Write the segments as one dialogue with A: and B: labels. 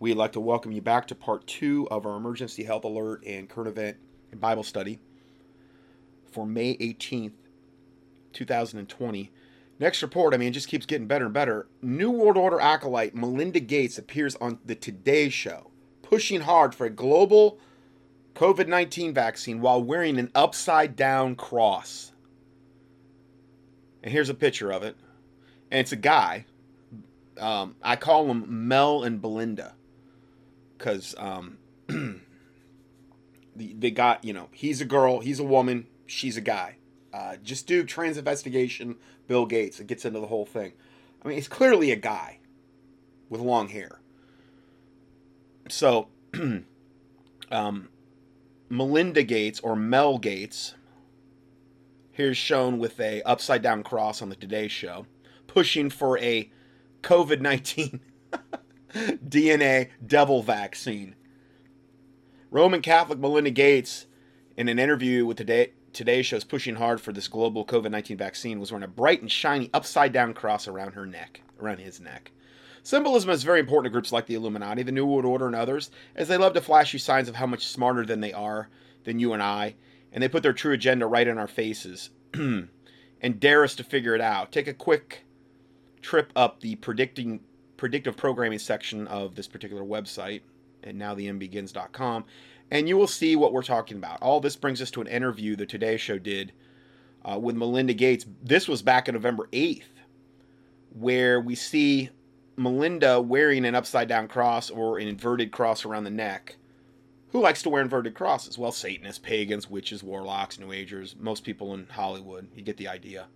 A: We'd like to welcome you back to part two of our emergency health alert and current event and Bible study for May 18th, 2020. Next report, I mean, it just keeps getting better and better. New World Order acolyte Melinda Gates appears on the Today Show, pushing hard for a global COVID 19 vaccine while wearing an upside down cross. And here's a picture of it. And it's a guy. Um, I call them Mel and Belinda. Because um, they got, you know, he's a girl, he's a woman, she's a guy. Uh, just do trans investigation, Bill Gates. It gets into the whole thing. I mean, it's clearly a guy with long hair. So, um, Melinda Gates or Mel Gates, here's shown with a upside down cross on the Today Show, pushing for a COVID 19 DNA devil vaccine. Roman Catholic Melinda Gates, in an interview with Today, Today Show's pushing hard for this global COVID 19 vaccine, was wearing a bright and shiny upside down cross around her neck, around his neck. Symbolism is very important to groups like the Illuminati, the New World Order, and others, as they love to flash you signs of how much smarter than they are than you and I, and they put their true agenda right in our faces and dare us to figure it out. Take a quick trip up the predicting predictive programming section of this particular website and now the nowtheendbegins.com and you will see what we're talking about. All this brings us to an interview the Today Show did uh, with Melinda Gates. This was back on November 8th, where we see Melinda wearing an upside down cross or an inverted cross around the neck. Who likes to wear inverted crosses? Well, Satanists, pagans, witches, warlocks, New Agers, most people in Hollywood. You get the idea.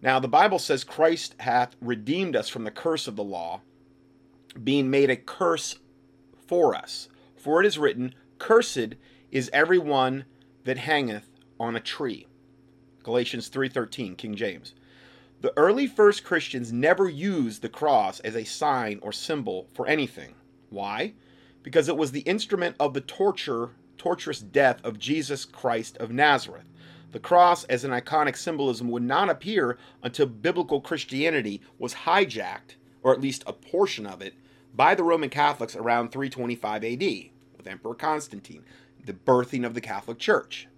A: Now, the Bible says Christ hath redeemed us from the curse of the law, being made a curse for us. For it is written, Cursed is every one that hangeth on a tree. Galatians 3:13, King James. The early first Christians never used the cross as a sign or symbol for anything. Why? Because it was the instrument of the torture, torturous death of Jesus Christ of Nazareth. The cross as an iconic symbolism would not appear until biblical Christianity was hijacked, or at least a portion of it, by the Roman Catholics around 325 AD with Emperor Constantine, the birthing of the Catholic Church.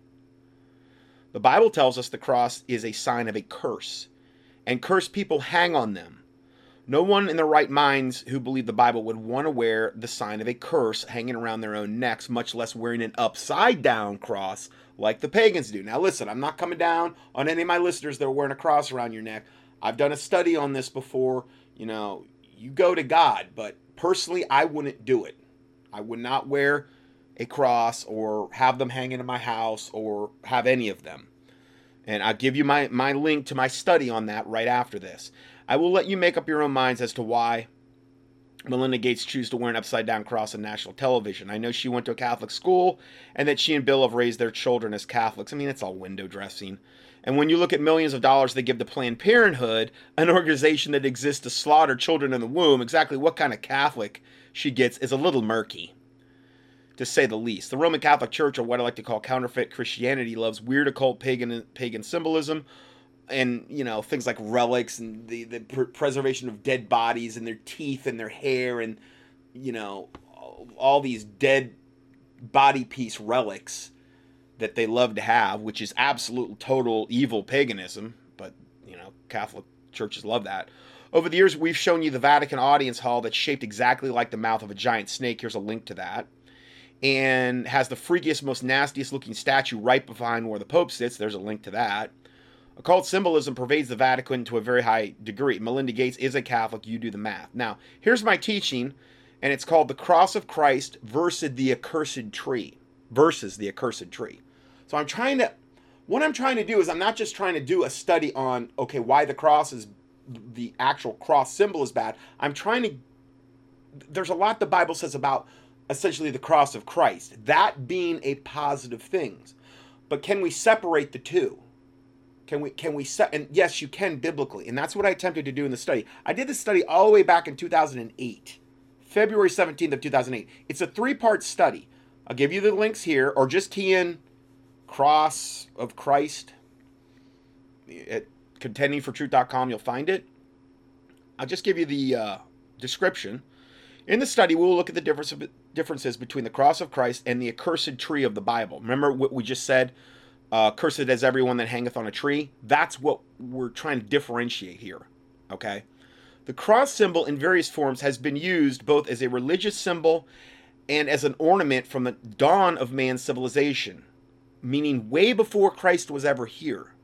A: The Bible tells us the cross is a sign of a curse and cursed people hang on them. No one in their right minds who believe the Bible would want to wear the sign of a curse hanging around their own necks, much less wearing an upside down cross like the pagans do. Now, listen, I'm not coming down on any of my listeners that are wearing a cross around your neck. I've done a study on this before. You know, you go to God, but personally, I wouldn't do it. I would not wear a cross or have them hanging in my house or have any of them. And I'll give you my, my link to my study on that right after this. I will let you make up your own minds as to why Melinda Gates choose to wear an upside down cross on national television. I know she went to a Catholic school and that she and Bill have raised their children as Catholics. I mean, it's all window dressing. And when you look at millions of dollars they give to Planned Parenthood, an organization that exists to slaughter children in the womb, exactly what kind of Catholic she gets is a little murky to say the least. The Roman Catholic Church, or what I like to call counterfeit Christianity, loves weird occult pagan pagan symbolism, and you know things like relics and the the pr- preservation of dead bodies and their teeth and their hair and you know all these dead body piece relics that they love to have, which is absolute total evil paganism. But you know Catholic churches love that. Over the years, we've shown you the Vatican audience hall that's shaped exactly like the mouth of a giant snake. Here's a link to that and has the freakiest, most nastiest looking statue right behind where the Pope sits. There's a link to that. Occult symbolism pervades the Vatican to a very high degree. Melinda Gates is a Catholic. You do the math. Now, here's my teaching, and it's called The Cross of Christ versus the Accursed Tree. Versus the Accursed Tree. So I'm trying to, what I'm trying to do is I'm not just trying to do a study on, okay, why the cross is, the actual cross symbol is bad. I'm trying to, there's a lot the Bible says about essentially the cross of Christ, that being a positive thing. But can we separate the two? Can we can we set and yes, you can biblically, and that's what I attempted to do in the study. I did the study all the way back in 2008, February 17th of 2008. It's a three-part study. I'll give you the links here, or just key in cross of Christ at contendingfortruth.com. You'll find it. I'll just give you the uh, description In the study, we will look at the difference, differences between the cross of Christ and the accursed tree of the Bible. Remember what we just said? Uh, cursed is everyone that hangeth on a tree. That's what we're trying to differentiate here. Okay? The cross symbol in various forms has been used both as a religious symbol and as an ornament from the dawn of man's civilization, meaning way before Christ was ever here.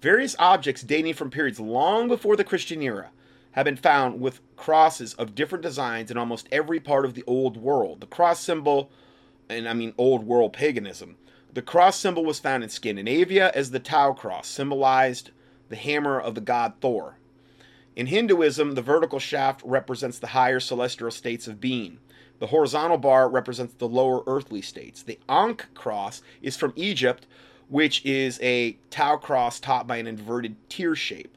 A: Various objects dating from periods long before the Christian era have been found with crosses of different designs in almost every part of the old world. The cross symbol, and I mean old world paganism, the cross symbol was found in Scandinavia as the Tau cross, symbolized the hammer of the god Thor. In Hinduism, the vertical shaft represents the higher celestial states of being. The horizontal bar represents the lower earthly states. The Ankh cross is from Egypt, which is a Tau cross topped by an inverted tear shape,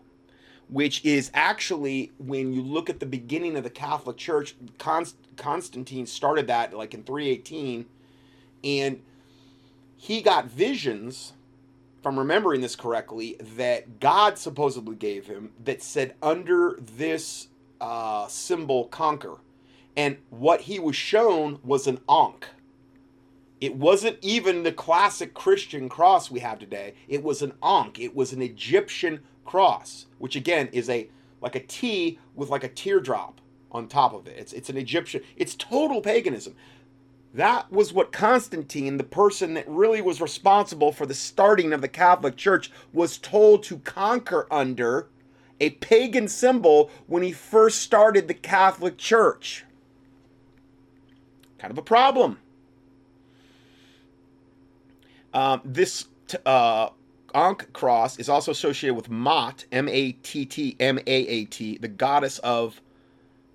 A: which is actually, when you look at the beginning of the Catholic Church, Const- Constantine started that like in 318, and he got visions, if I'm remembering this correctly, that God supposedly gave him that said, under this uh, symbol, conquer. And what he was shown was an Ankh it wasn't even the classic Christian cross we have today. It was an Ankh. It was an Egyptian cross, which again is a like a T with like a teardrop on top of it. It's it's an Egyptian. It's total paganism. That was what Constantine, the person that really was responsible for the starting of the Catholic Church, was told to conquer under a pagan symbol when he first started the Catholic Church. Kind of a problem. Um, this uh, Ankh cross is also associated with Maat, M A T T M A A T, the goddess of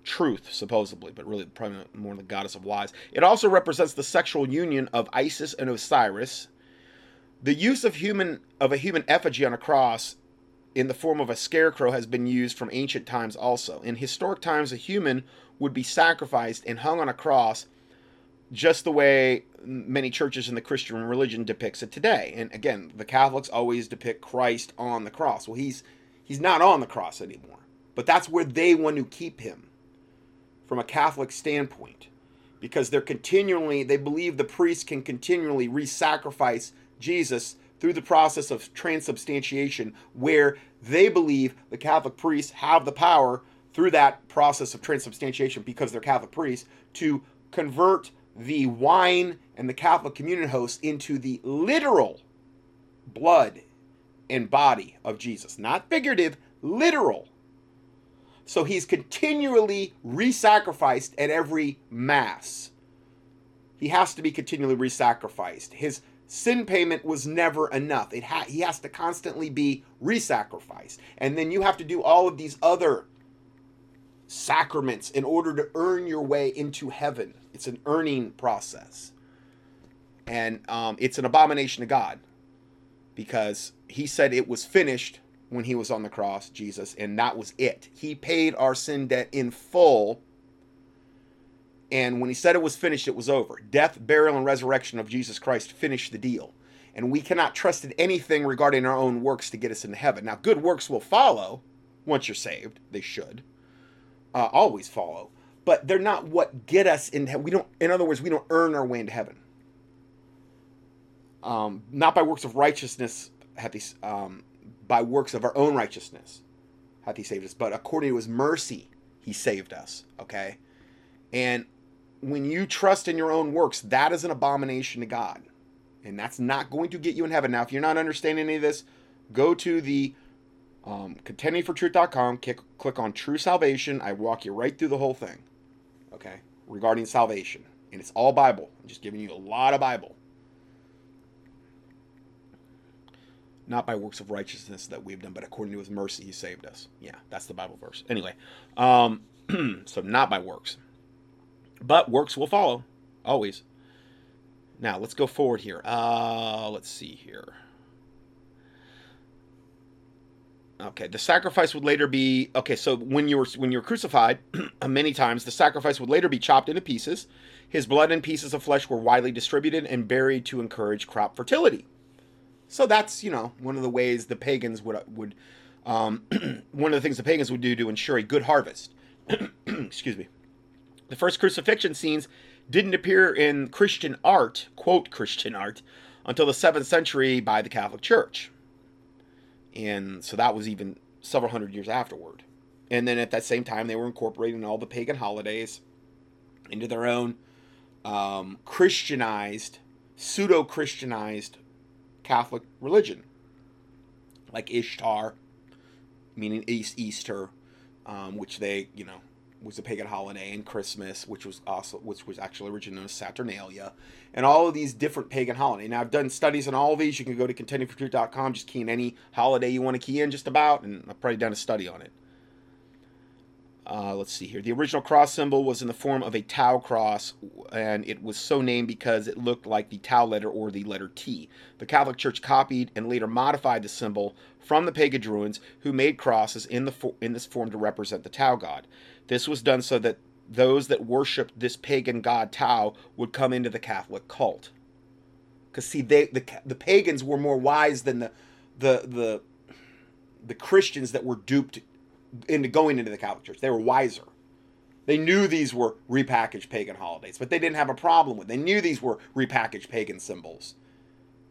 A: truth, supposedly, but really probably more the goddess of lies. It also represents the sexual union of Isis and Osiris. The use of human of a human effigy on a cross in the form of a scarecrow has been used from ancient times also. In historic times, a human would be sacrificed and hung on a cross just the way many churches in the Christian religion depicts it today. And again, the Catholics always depict Christ on the cross. Well, he's he's not on the cross anymore. But that's where they want to keep him from a Catholic standpoint because they're continually they believe the priest can continually re-sacrifice Jesus through the process of transubstantiation where they believe the Catholic priests have the power through that process of transubstantiation because they're Catholic priests to convert the wine and the Catholic communion host into the literal blood and body of Jesus. Not figurative, literal. So he's continually re sacrificed at every Mass. He has to be continually re sacrificed. His sin payment was never enough. It ha- he has to constantly be re sacrificed. And then you have to do all of these other sacraments in order to earn your way into heaven. It's an earning process. And um, it's an abomination to God because he said it was finished when he was on the cross, Jesus, and that was it. He paid our sin debt in full. And when he said it was finished, it was over. Death, burial, and resurrection of Jesus Christ finished the deal. And we cannot trust in anything regarding our own works to get us into heaven. Now, good works will follow once you're saved. They should uh, always follow, but they're not what get us into. We don't. In other words, we don't earn our way into heaven. Um, not by works of righteousness hath he, um, by works of our own righteousness hath he saved us, but according to his mercy he saved us. Okay, and when you trust in your own works, that is an abomination to God, and that's not going to get you in heaven. Now, if you're not understanding any of this, go to the um, contendingfortruth.com, click, click on True Salvation. I walk you right through the whole thing, okay, regarding salvation. And it's all Bible. I'm just giving you a lot of Bible. Not by works of righteousness that we've done, but according to his mercy, he saved us. Yeah, that's the Bible verse. Anyway, um, so not by works. But works will follow, always. Now, let's go forward here. Uh, let's see here. Okay, the sacrifice would later be okay. So when you were when you were crucified, many times the sacrifice would later be chopped into pieces. His blood and pieces of flesh were widely distributed and buried to encourage crop fertility. So that's you know one of the ways the pagans would would um, one of the things the pagans would do to ensure a good harvest. Excuse me. The first crucifixion scenes didn't appear in Christian art, quote Christian art, until the 7th century by the Catholic Church. And so that was even several hundred years afterward. And then at that same time, they were incorporating all the pagan holidays into their own um, Christianized, pseudo Christianized Catholic religion, like Ishtar, meaning East Easter, um, which they, you know, was a pagan holiday, and Christmas, which was also which was actually originally known as Saturnalia, and all of these different pagan holidays. Now I've done studies on all of these. You can go to contendingfortruth.com, just key in any holiday you want to key in, just about, and I've probably done a study on it. Uh, let's see here. The original cross symbol was in the form of a tau cross, and it was so named because it looked like the tau letter or the letter T. The Catholic Church copied and later modified the symbol from the pagan Druids, who made crosses in the fo- in this form to represent the tau god. This was done so that those that worshipped this pagan god Tau would come into the Catholic cult. Because see, they the the pagans were more wise than the the the the Christians that were duped into going into the Catholic Church. They were wiser. They knew these were repackaged pagan holidays, but they didn't have a problem with. It. They knew these were repackaged pagan symbols.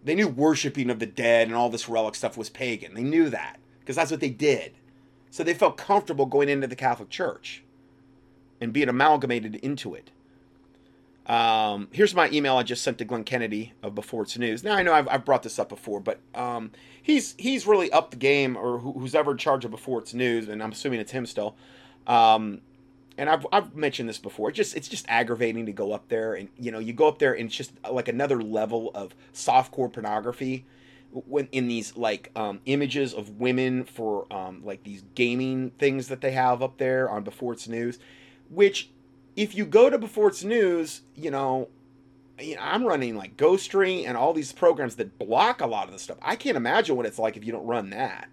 A: They knew worshiping of the dead and all this relic stuff was pagan. They knew that because that's what they did. So they felt comfortable going into the Catholic Church and being amalgamated into it. Um, here's my email I just sent to Glenn Kennedy of Before It's News. Now I know I've, I've brought this up before, but um, he's he's really up the game, or who, who's ever in charge of Before It's News, and I'm assuming it's him still. Um, and I've, I've mentioned this before. It's just it's just aggravating to go up there, and you know you go up there and it's just like another level of softcore pornography when in these like um, images of women for um, like these gaming things that they have up there on Before It's News, which if you go to Before It's News, you know, I'm running like Ghostery and all these programs that block a lot of the stuff. I can't imagine what it's like if you don't run that.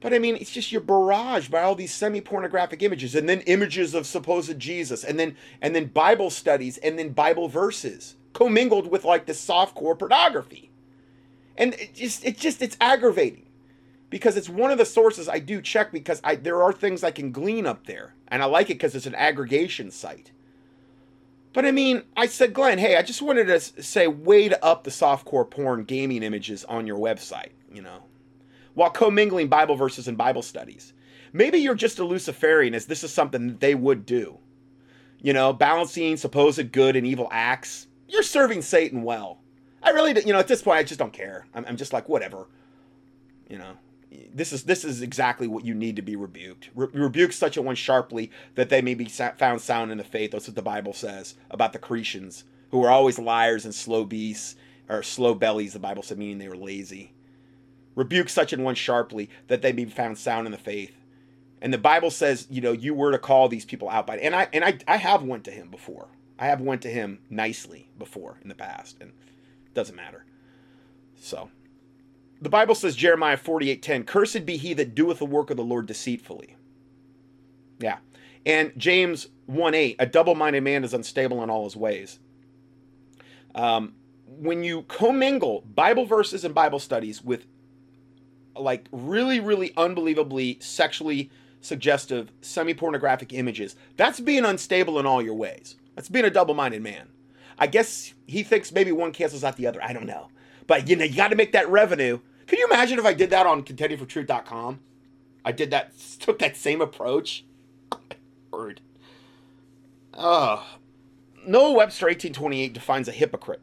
A: But I mean, it's just you're barraged by all these semi-pornographic images, and then images of supposed Jesus, and then and then Bible studies, and then Bible verses commingled with like this softcore pornography and it just it just it's aggravating because it's one of the sources I do check because I there are things I can glean up there, and I like it because it's an aggregation site. But I mean, I said, Glenn, hey, I just wanted to say, way to up the softcore porn gaming images on your website, you know, while commingling Bible verses and Bible studies. Maybe you're just a Luciferian, as this is something that they would do. You know, balancing supposed good and evil acts. You're serving Satan well. I really, you know, at this point, I just don't care. I'm, I'm just like, whatever. You know, this is this is exactly what you need to be rebuked. Re- rebuke such a one sharply that they may be found sound in the faith. That's what the Bible says about the Cretians, who were always liars and slow beasts or slow bellies. The Bible said, meaning they were lazy. Rebuke such an one sharply that they may be found sound in the faith. And the Bible says, you know, you were to call these people out by, and I and I I have went to him before. I have went to him nicely before in the past, and it doesn't matter. So, the Bible says Jeremiah 48:10, "Cursed be he that doeth the work of the Lord deceitfully." Yeah. And James 1:8, "A double-minded man is unstable in all his ways." Um, when you commingle Bible verses and Bible studies with like really, really unbelievably sexually suggestive, semi pornographic images, that's being unstable in all your ways. That's being a double minded man. I guess he thinks maybe one cancels out the other. I don't know. But you know, you got to make that revenue. Can you imagine if I did that on contendingfortruth.com? I did that, took that same approach. Word. Uh, Noah Webster 1828 defines a hypocrite.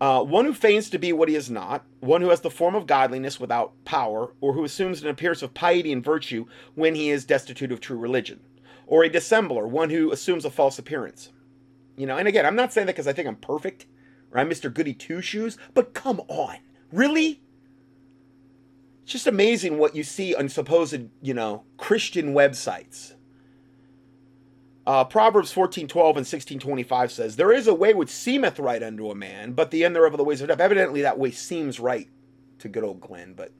A: Uh, one who feigns to be what he is not, one who has the form of godliness without power, or who assumes an appearance of piety and virtue when he is destitute of true religion, or a dissembler, one who assumes a false appearance. You know, and again, I'm not saying that because I think I'm perfect or I'm Mr. Goody Two Shoes, but come on. Really? It's just amazing what you see on supposed, you know, Christian websites. Uh, Proverbs 14:12 and 16:25 says, There is a way which seemeth right unto a man, but the end thereof of the ways of death. Evidently, that way seems right to good old Glenn, but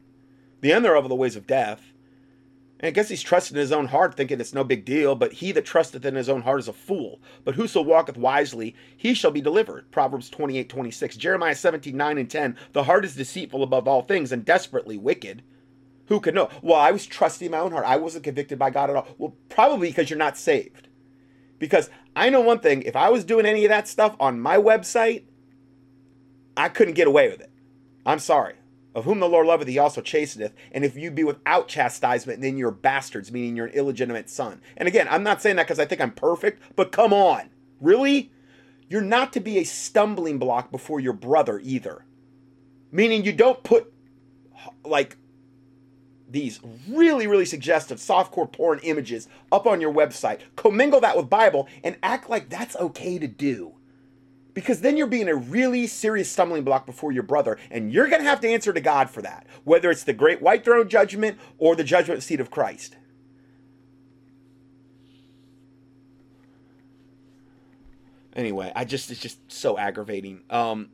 A: the end thereof of the ways of death. And I guess he's trusting in his own heart, thinking it's no big deal. But he that trusteth in his own heart is a fool. But whoso walketh wisely, he shall be delivered. Proverbs 28, 26. Jeremiah 17, 9 and 10. The heart is deceitful above all things and desperately wicked. Who can know? Well, I was trusting my own heart. I wasn't convicted by God at all. Well, probably because you're not saved. Because I know one thing if I was doing any of that stuff on my website, I couldn't get away with it. I'm sorry. Of whom the Lord loveth, he also chasteneth. And if you be without chastisement, then you're bastards, meaning you're an illegitimate son. And again, I'm not saying that because I think I'm perfect, but come on. Really? You're not to be a stumbling block before your brother either. Meaning you don't put like these really, really suggestive softcore porn images up on your website, commingle that with Bible, and act like that's okay to do. Because then you're being a really serious stumbling block before your brother, and you're going to have to answer to God for that, whether it's the great white throne judgment or the judgment seat of Christ. Anyway, I just it's just so aggravating. Um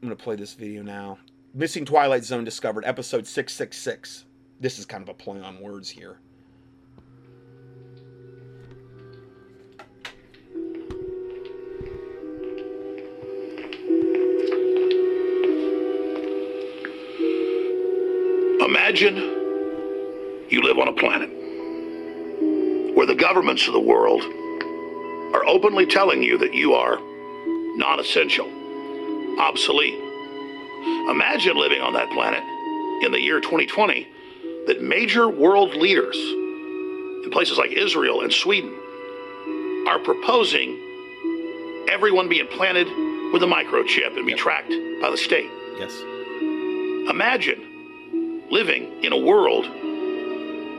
A: I'm going to play this video now. Missing Twilight Zone discovered, episode 666. This is kind of a play on words here.
B: Imagine you live on a planet where the governments of the world are openly telling you that you are non essential, obsolete. Imagine living on that planet in the year 2020 that major world leaders in places like Israel and Sweden are proposing everyone be implanted with a microchip and be
A: Yep.
B: tracked by the state.
A: Yes.
B: Imagine living in a world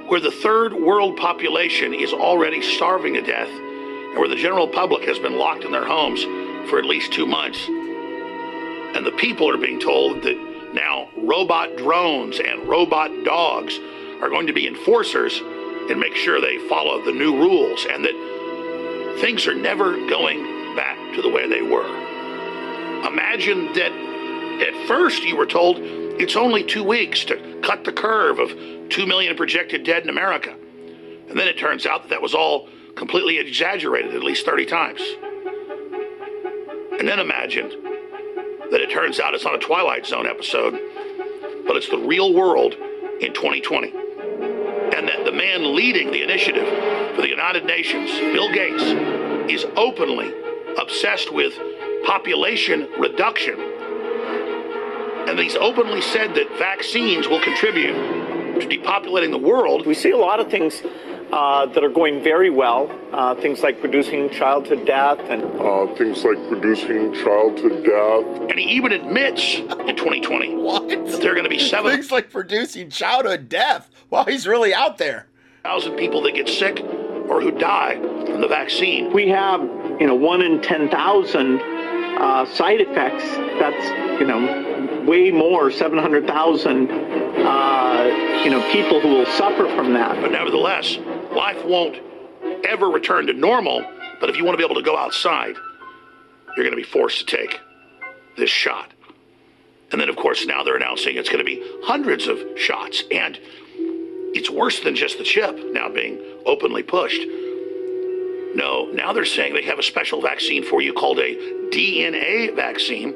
B: where the third world population is already starving to death and where the general public has been locked in their homes for at least two months. And the people are being told that now robot drones and robot dogs are going to be enforcers and make sure they follow the new rules and that things are never going back to the way they were. Imagine that at first you were told it's only two weeks to cut the curve of 2 million projected dead in America. And then it turns out that that was all completely exaggerated at least 30 times. And then imagine that it turns out it's not a Twilight Zone episode, but it's the real world in 2020. And that the man leading the initiative for the United Nations, Bill Gates, is openly obsessed with population reduction. And he's openly said that vaccines will contribute to depopulating the world.
C: We see a lot of things uh, that are going very well, uh, things like reducing childhood death and
D: uh, things like reducing childhood death.
B: And he even admits in 2020
A: What?
B: that there are going to be seven
A: Things like producing childhood death while he's really out there.
B: Thousand people that get sick or who die from the vaccine.
C: we have, you know, one in 10,000 uh, side effects. That's, you know, way more, 700,000, uh, you know, people who will suffer from that.
B: But nevertheless, life won't ever return to normal. But if you want to be able to go outside, you're going to be forced to take this shot. And then, of course, now they're announcing it's going to be hundreds of shots. And it's worse than just the chip now being openly pushed. No, now they're saying they have a special vaccine for you called a DNA vaccine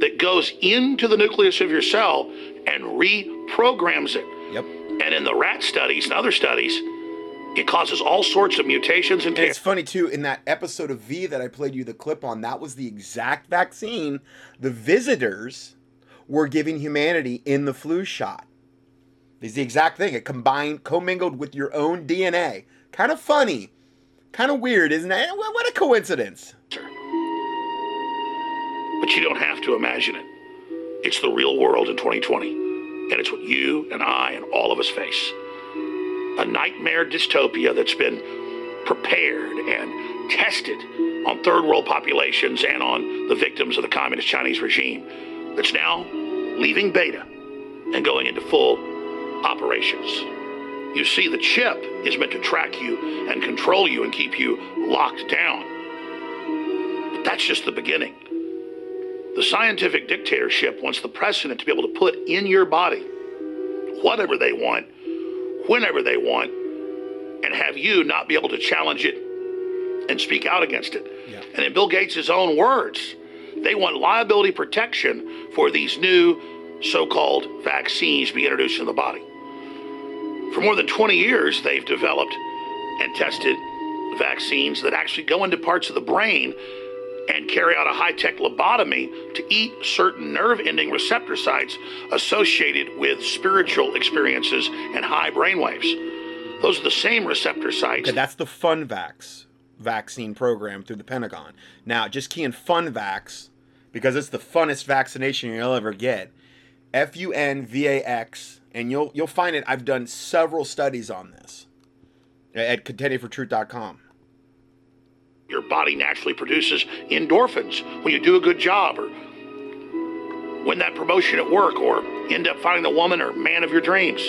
B: that goes into the nucleus of your cell and reprograms it.
A: Yep.
B: And in the rat studies and other studies, it causes all sorts of mutations and
A: And it's funny too, in that episode of V that I played you the clip on, that was the exact vaccine the visitors were giving humanity in the flu shot. It's the exact thing. It combined, commingled with your own DNA. Kind of funny. Kind of weird, isn't it? What what a coincidence.
B: But you don't have to imagine it. It's the real world in 2020, and it's what you and I and all of us face. A nightmare dystopia that's been prepared and tested on third world populations and on the victims of the communist Chinese regime that's now leaving beta and going into full operations. You see, the chip is meant to track you and control you and keep you locked down. But that's just the beginning. The scientific dictatorship wants the president to be able to put in your body whatever they want, whenever they want, and have you not be able to challenge it and speak out against it.
A: Yeah.
B: And in Bill Gates' own words, they want liability protection for these new so called vaccines being introduced in the body. For more than 20 years, they've developed and tested vaccines that actually go into parts of the brain and carry out a high tech lobotomy to eat certain nerve ending receptor sites associated with spiritual experiences and high brainwaves. Those are the same receptor sites.
A: Okay, that's the FunVax vaccine program through the Pentagon. Now, just key in FunVax because it's the funnest vaccination you'll ever get. F U N V A X, and you'll you'll find it. I've done several studies on this at contendingfortruth.com
B: your body naturally produces endorphins when you do a good job or win that promotion at work or end up finding the woman or man of your dreams.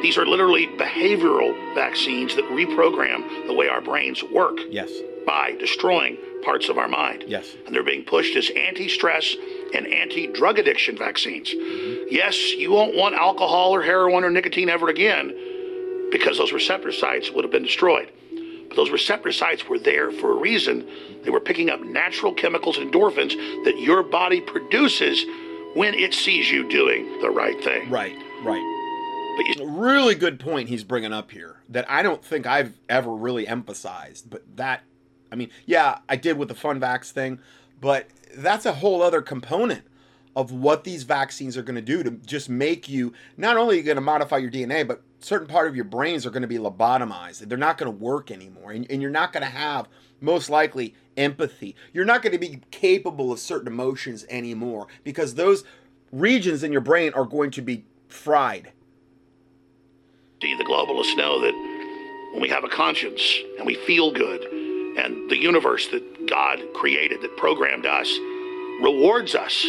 B: These are literally behavioral vaccines that reprogram the way our brains work.
A: Yes.
B: By destroying parts of our mind.
A: Yes.
B: And they're being pushed as anti stress and anti drug addiction vaccines. Mm-hmm. Yes, you won't want alcohol or heroin or nicotine ever again because those receptor sites would have been destroyed. But those receptor sites were there for a reason. They were picking up natural chemicals and endorphins that your body produces when it sees you doing the right thing.
A: Right, right. But you, really good point he's bringing up here that I don't think I've ever really emphasized. But that, I mean, yeah, I did with the FunVax thing, but that's a whole other component of what these vaccines are going to do to just make you not only going to modify your DNA, but certain part of your brains are going to be lobotomized. They're not going to work anymore, and, and you're not going to have most likely empathy. You're not going to be capable of certain emotions anymore because those regions in your brain are going to be fried.
B: See, the globalists know that when we have a conscience and we feel good, and the universe that God created, that programmed us, rewards us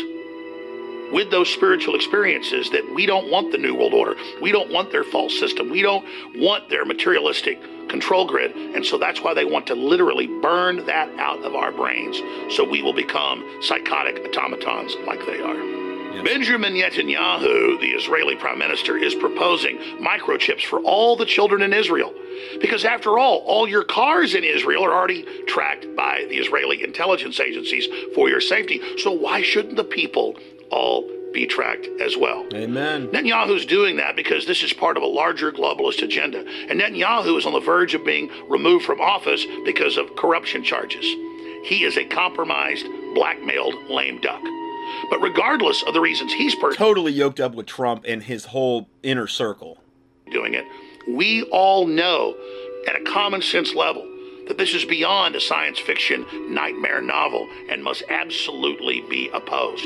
B: with those spiritual experiences that we don't want the New World Order. We don't want their false system. We don't want their materialistic control grid. And so that's why they want to literally burn that out of our brains so we will become psychotic automatons like they are. Yes. Benjamin Netanyahu, the Israeli prime minister, is proposing microchips for all the children in Israel. Because after all, all your cars in Israel are already tracked by the Israeli intelligence agencies for your safety. So why shouldn't the people all be tracked as well.
A: Amen.
B: Netanyahu's doing that because this is part of a larger globalist agenda. And Netanyahu is on the verge of being removed from office because of corruption charges. He is a compromised, blackmailed lame duck. But regardless of the reasons he's per-
A: totally yoked up with Trump and his whole inner circle
B: doing it, we all know at a common sense level that this is beyond a science fiction nightmare novel and must absolutely be opposed.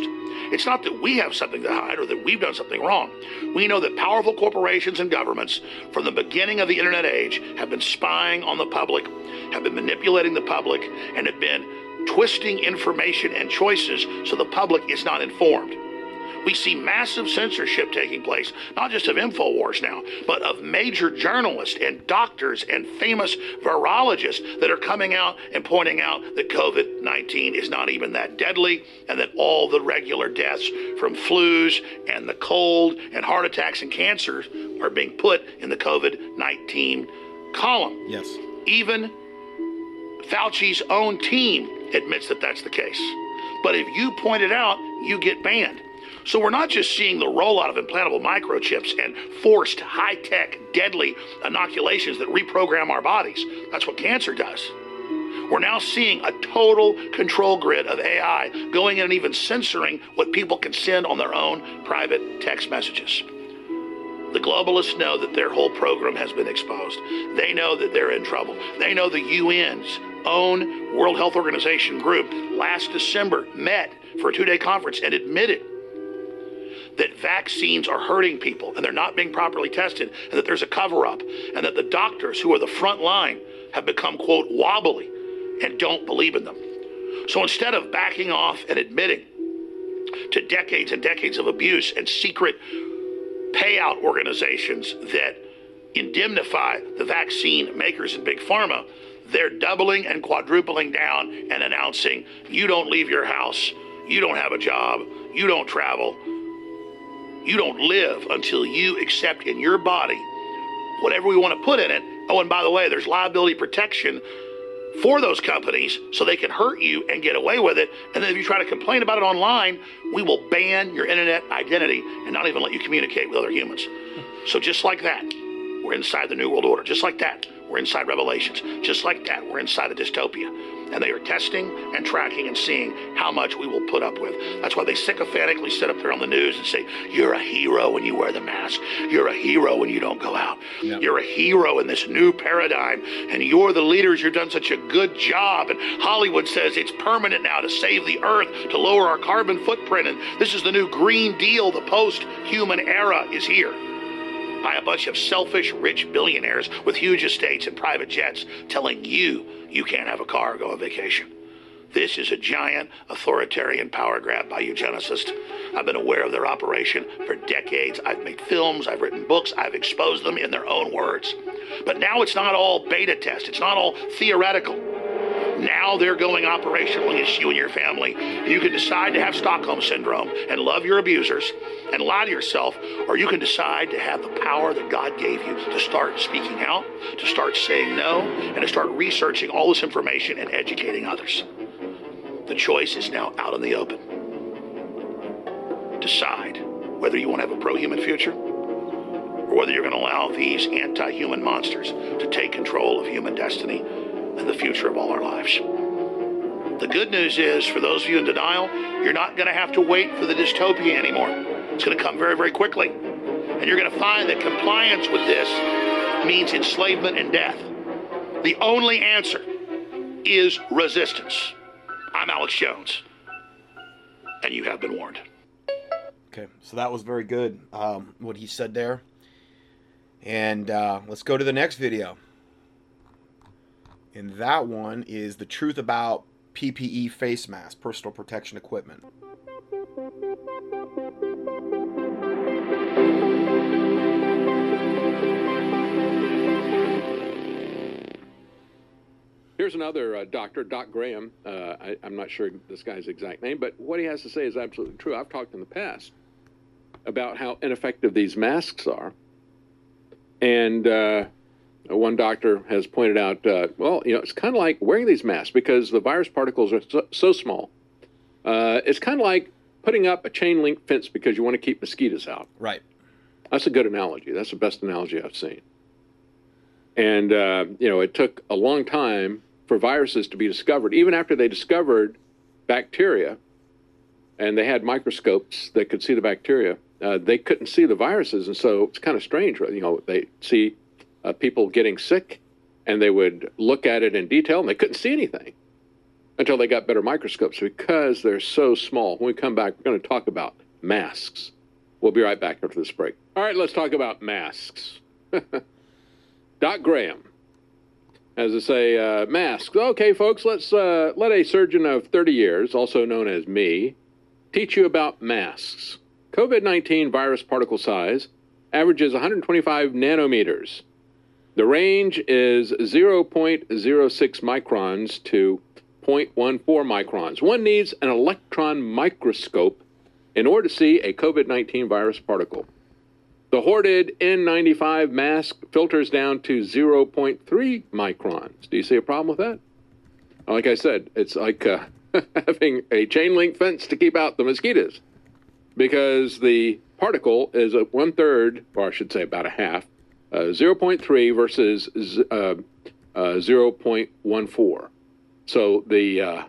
B: It's not that we have something to hide or that we've done something wrong. We know that powerful corporations and governments from the beginning of the internet age have been spying on the public, have been manipulating the public, and have been twisting information and choices so the public is not informed. We see massive censorship taking place, not just of InfoWars now, but of major journalists and doctors and famous virologists that are coming out and pointing out that COVID 19 is not even that deadly and that all the regular deaths from flus and the cold and heart attacks and cancers are being put in the COVID 19 column.
A: Yes.
B: Even Fauci's own team admits that that's the case. But if you point it out, you get banned. So we're not just seeing the rollout of implantable microchips and forced high tech, deadly inoculations that reprogram our bodies. That's what cancer does. We're now seeing a total control grid of AI going in and even censoring what people can send on their own private text messages. The globalists know that their whole program has been exposed. They know that they're in trouble. They know the UN's own World Health Organization group last December met for a two day conference and admitted that vaccines are hurting people and they're not being properly tested and that there's a cover up and that the doctors who are the front line have become, quote, wobbly and don't believe in them. So instead of backing off and admitting to decades and decades of abuse and secret payout organizations that indemnify the vaccine makers and big pharma, they're doubling and quadrupling down and announcing you don't leave your house, you don't have a job, you don't travel, you don't live until you accept in your body whatever we want to put in it. Oh, and by the way, there's liability protection for those companies so they can hurt you and get away with it. And then if you try to complain about it online, we will ban your internet identity and not even let you communicate with other humans. So just like that, we're inside the New World Order. Just like that, we're inside Revelations. Just like that, we're inside a dystopia. And they are testing and tracking and seeing how much we will put up with. That's why they sycophantically sit up there on the news and say, You're a hero when you wear the mask. You're a hero when you don't go out. Yep. You're a hero in this new paradigm. And you're the leaders. You've done such a good job. And Hollywood says it's permanent now to save the earth, to lower our carbon footprint. And this is the new Green Deal. The post human era is here by a bunch of selfish, rich billionaires with huge estates and private jets telling you you can't have a car or go on vacation. This is a giant authoritarian power grab by eugenicists. I've been aware of their operation for decades. I've made films, I've written books, I've exposed them in their own words. But now it's not all beta test, it's not all theoretical. Now they're going operational against you and your family. You can decide to have Stockholm Syndrome and love your abusers and lie to yourself, or you can decide to have the power that God gave you to start speaking out, to start saying no, and to start researching all this information and educating others. The choice is now out in the open. Decide whether you want to have a pro human future or whether you're going to allow these anti human monsters to take control of human destiny and the future of all our lives. The good news is, for those of you in denial, you're not going to have to wait for the dystopia anymore. It's going to come very, very quickly. And you're going to find that compliance with this means enslavement and death. The only answer is resistance. I'm Alex Jones, and you have been warned.
A: Okay, so that was very good, um, what he said there. And uh, let's go to the next video. And that one is the truth about PPE face mask, personal protection equipment.
E: Here's another uh, doctor, Doc Graham. Uh, I, am not sure this guy's exact name, but what he has to say is absolutely true. I've talked in the past about how ineffective these masks are. And uh, one doctor has pointed out, uh, well, you know, it's kind of like wearing these masks because the virus particles are so, so small. Uh, it's kind of like putting up a chain link fence because you want to keep mosquitoes out.
A: Right.
E: That's a good analogy. That's the best analogy I've seen. And, uh, you know, it took a long time for viruses to be discovered. Even after they discovered bacteria and they had microscopes that could see the bacteria, uh, they couldn't see the viruses. And so it's kind of strange. You know, they see uh, people getting sick, and they would look at it in detail, and they couldn't see anything until they got better microscopes because they're so small. When we come back, we're going to talk about masks. We'll be right back after this break. All right, let's talk about masks. Doc Graham, as I say, uh, masks. Okay, folks, let's uh, let a surgeon of 30 years, also known as me, teach you about masks. COVID 19 virus particle size averages 125 nanometers. The range is 0.06 microns to 0.14 microns. One needs an electron microscope in order to see a COVID 19 virus particle. The hoarded N95 mask filters down to 0.3 microns. Do you see a problem with that? Like I said, it's like uh, having a chain link fence to keep out the mosquitoes because the particle is a one third, or I should say about a half, uh, 0.3 versus uh, uh, 0.14. So the uh,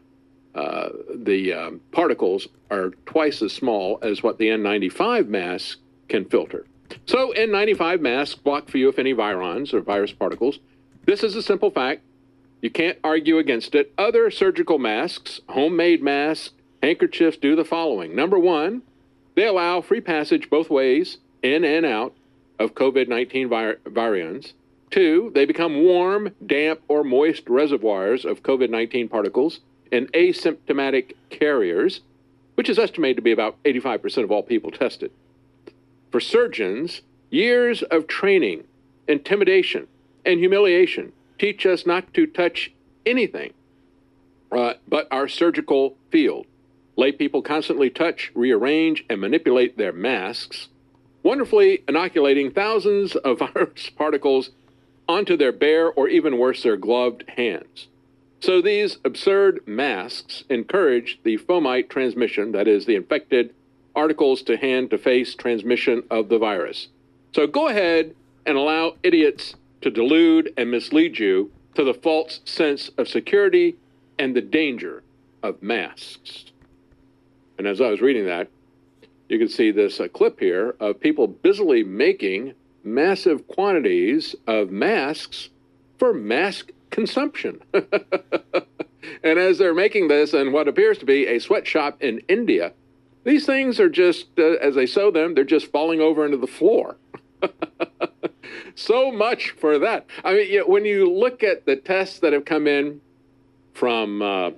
E: uh, the um, particles are twice as small as what the N95 mask can filter. So N95 masks block for you if any, virions or virus particles. This is a simple fact. You can't argue against it. Other surgical masks, homemade masks, handkerchiefs do the following. Number one, they allow free passage both ways, in and out, of COVID 19 vir- virions. Two, they become warm, damp, or moist reservoirs of COVID 19 particles in asymptomatic carriers, which is estimated to be about 85% of all people tested. For surgeons, years of training, intimidation, and humiliation teach us not to touch anything uh, but our surgical field. Lay people constantly touch, rearrange, and manipulate their masks wonderfully inoculating thousands of virus particles onto their bare or even worse, their gloved hands. So these absurd masks encourage the fomite transmission, that is, the infected articles to hand to face transmission of the virus. So go ahead and allow idiots to delude and mislead you to the false sense of security and the danger of masks. And as I was reading that, you can see this uh, clip here of people busily making massive quantities of masks for mask consumption. and as they're making this in what appears to be a sweatshop in India, these things are just, uh, as they sew them, they're just falling over into the floor. so much for that. I mean, you know, when you look at the tests that have come in from uh,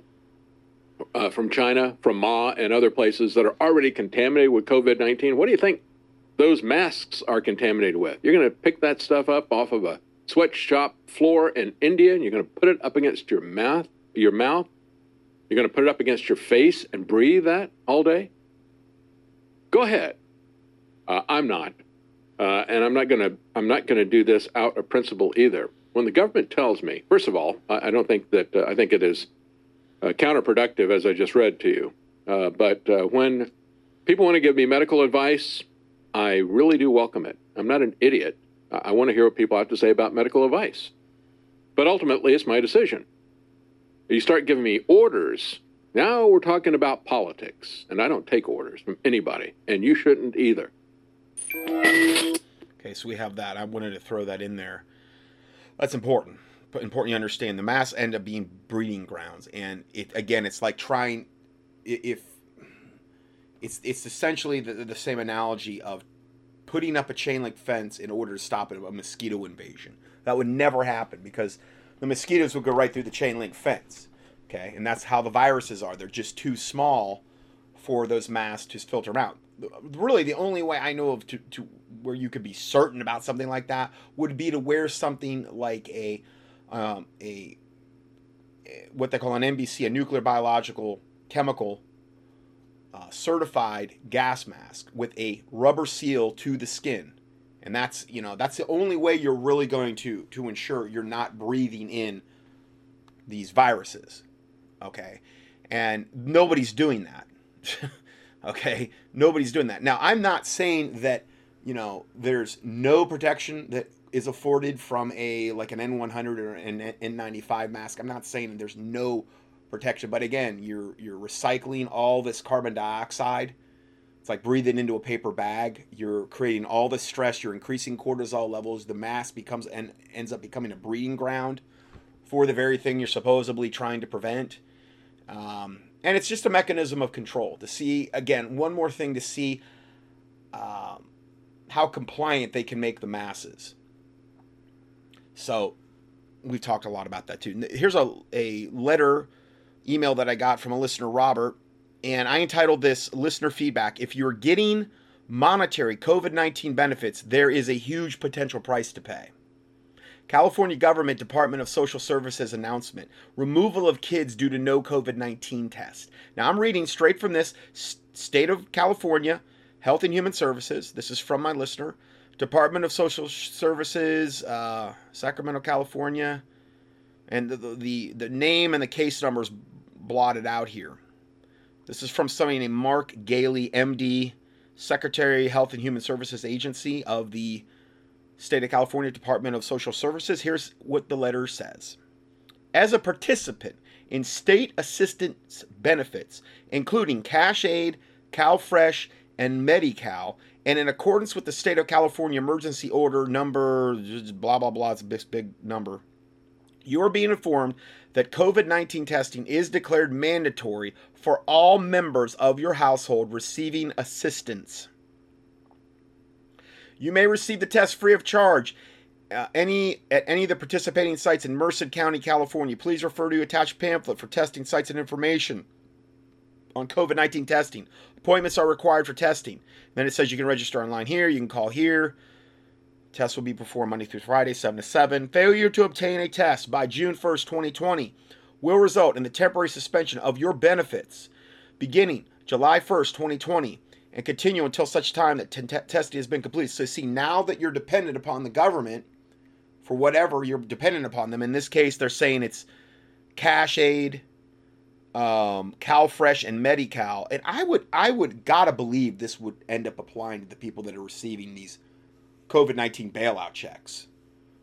E: uh, from China, from Ma, and other places that are already contaminated with COVID 19, what do you think those masks are contaminated with? You're going to pick that stuff up off of a sweatshop floor in India and you're going to put it up against your mouth, your mouth. You're going to put it up against your face and breathe that all day? Go ahead. Uh, I'm not. Uh, and I'm not going to I'm not going to do this out of principle either. When the government tells me, first of all, I, I don't think that uh, I think it is uh, counterproductive, as I just read to you. Uh, but uh, when people want to give me medical advice, I really do welcome it. I'm not an idiot. I, want to hear what people have to say about medical advice. But ultimately, it's my decision. You start giving me orders. Now we're talking about politics, and I don't take orders from anybody, and you shouldn't either.
A: Okay, so we have that. I wanted to throw that in there. That's important. But important you understand the mass end up being breeding grounds, and it again, it's like trying if it's it's essentially the, the same analogy of putting up a chain link fence in order to stop a mosquito invasion. That would never happen because the mosquitoes would go right through the chain link fence. Okay, and that's how the viruses are. They're just too small for those masks to filter out. Really, the only way I know of to, to where you could be certain about something like that would be to wear something like a um, a, what they call an NBC, a nuclear biological chemical uh, certified gas mask with a rubber seal to the skin. And that's you know that's the only way you're really going to to ensure you're not breathing in these viruses okay? And nobody's doing that okay? Nobody's doing that. Now i'm not saying that you know there's no protection that is afforded from a like an N100 or an N95 mask. I'm not saying there's no protection, but again, you're you're recycling all this carbon dioxide. It's like breathing into a paper bag. You're creating all this stress. You're increasing cortisol levels. The mask becomes and ends up becoming a breeding ground for the very thing you're supposedly trying to prevent. Um, and it's just a mechanism of control to see again one more thing to see um, how compliant they can make the masses so we've talked a lot about that too. Here's a, a letter email that I got from a listener, Robert, and I entitled this Listener Feedback. If you're getting monetary COVID 19 benefits, there is a huge potential price to pay. California Government Department of Social Services announcement removal of kids due to no COVID 19 test. Now, I'm reading straight from this State of California Health and Human Services. This is from my listener. Department of Social Services, uh, Sacramento, California, and the, the the name and the case numbers blotted out here. This is from somebody named Mark Ghaly, MD, Secretary, Health and Human Services Agency of the State of California Department of Social Services. Here's what the letter says. As a participant in state assistance benefits, including cash aid, CalFresh, and Medi-Cal, and in accordance with the state of California emergency order number blah blah blah, it's a big, big number. You are being informed that COVID 19 testing is declared mandatory for all members of your household receiving assistance. You may receive the test free of charge uh, any at any of the participating sites in Merced County, California. Please refer to attached pamphlet for testing sites and information on COVID 19 testing. Appointments are required for testing. Then it says you can register online here, you can call here. Tests will be performed Monday through Friday, 7 to 7. Failure to obtain a test by June 1st, 2020 will result in the temporary suspension of your benefits beginning July 1st, 2020 and continue until such time that t- t- testing has been completed. So, see, now that you're dependent upon the government for whatever you're dependent upon them, in this case, they're saying it's cash aid, um, CalFresh and Medi-Cal, and I would I would gotta believe this would end up applying to the people that are receiving these COVID nineteen bailout checks.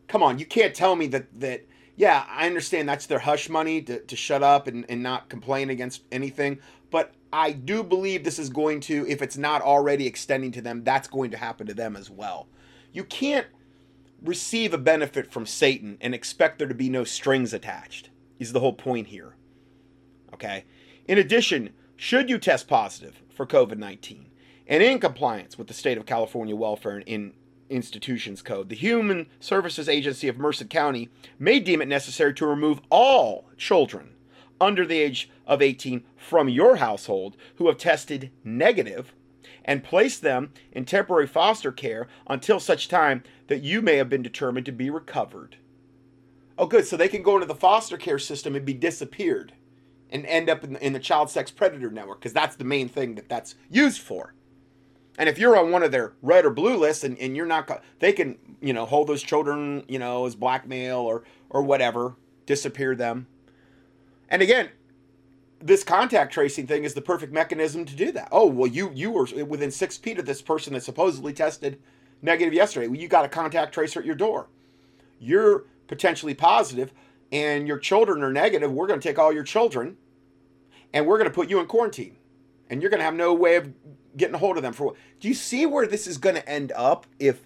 A: come on, you can't tell me that that yeah, I understand that's their hush money to, to shut up and, and not complain against anything, but I do believe this is going to, if it's not already extending to them, that's going to happen to them as well. You can't receive a benefit from Satan and expect there to be no strings attached, is the whole point here. Okay? In addition, should you test positive for COVID 19 and in compliance with the state of California welfare in institutions code, the Human Services Agency of Merced County may deem it necessary to remove all children under the age of 18 from your household who have tested negative and place them in temporary foster care until such time that you may have been determined to be recovered. Oh, good. So they can go into the foster care system and be disappeared and end up in the, in the child sex predator network because that's the main thing that that's used for. And if you're on one of their red or blue lists and, and you're not, they can, you know, hold those children, you know, as blackmail or, or whatever, disappear them. And again, this contact tracing thing is the perfect mechanism to do that. Oh, well, you, you were within six feet of this person that supposedly tested negative yesterday. Well, you got a contact tracer at your door. You're potentially positive and your children are negative. We're going to take all your children and we're going to put you in quarantine and you're going to have no way of getting a hold of them for what do you see where this is going to end up if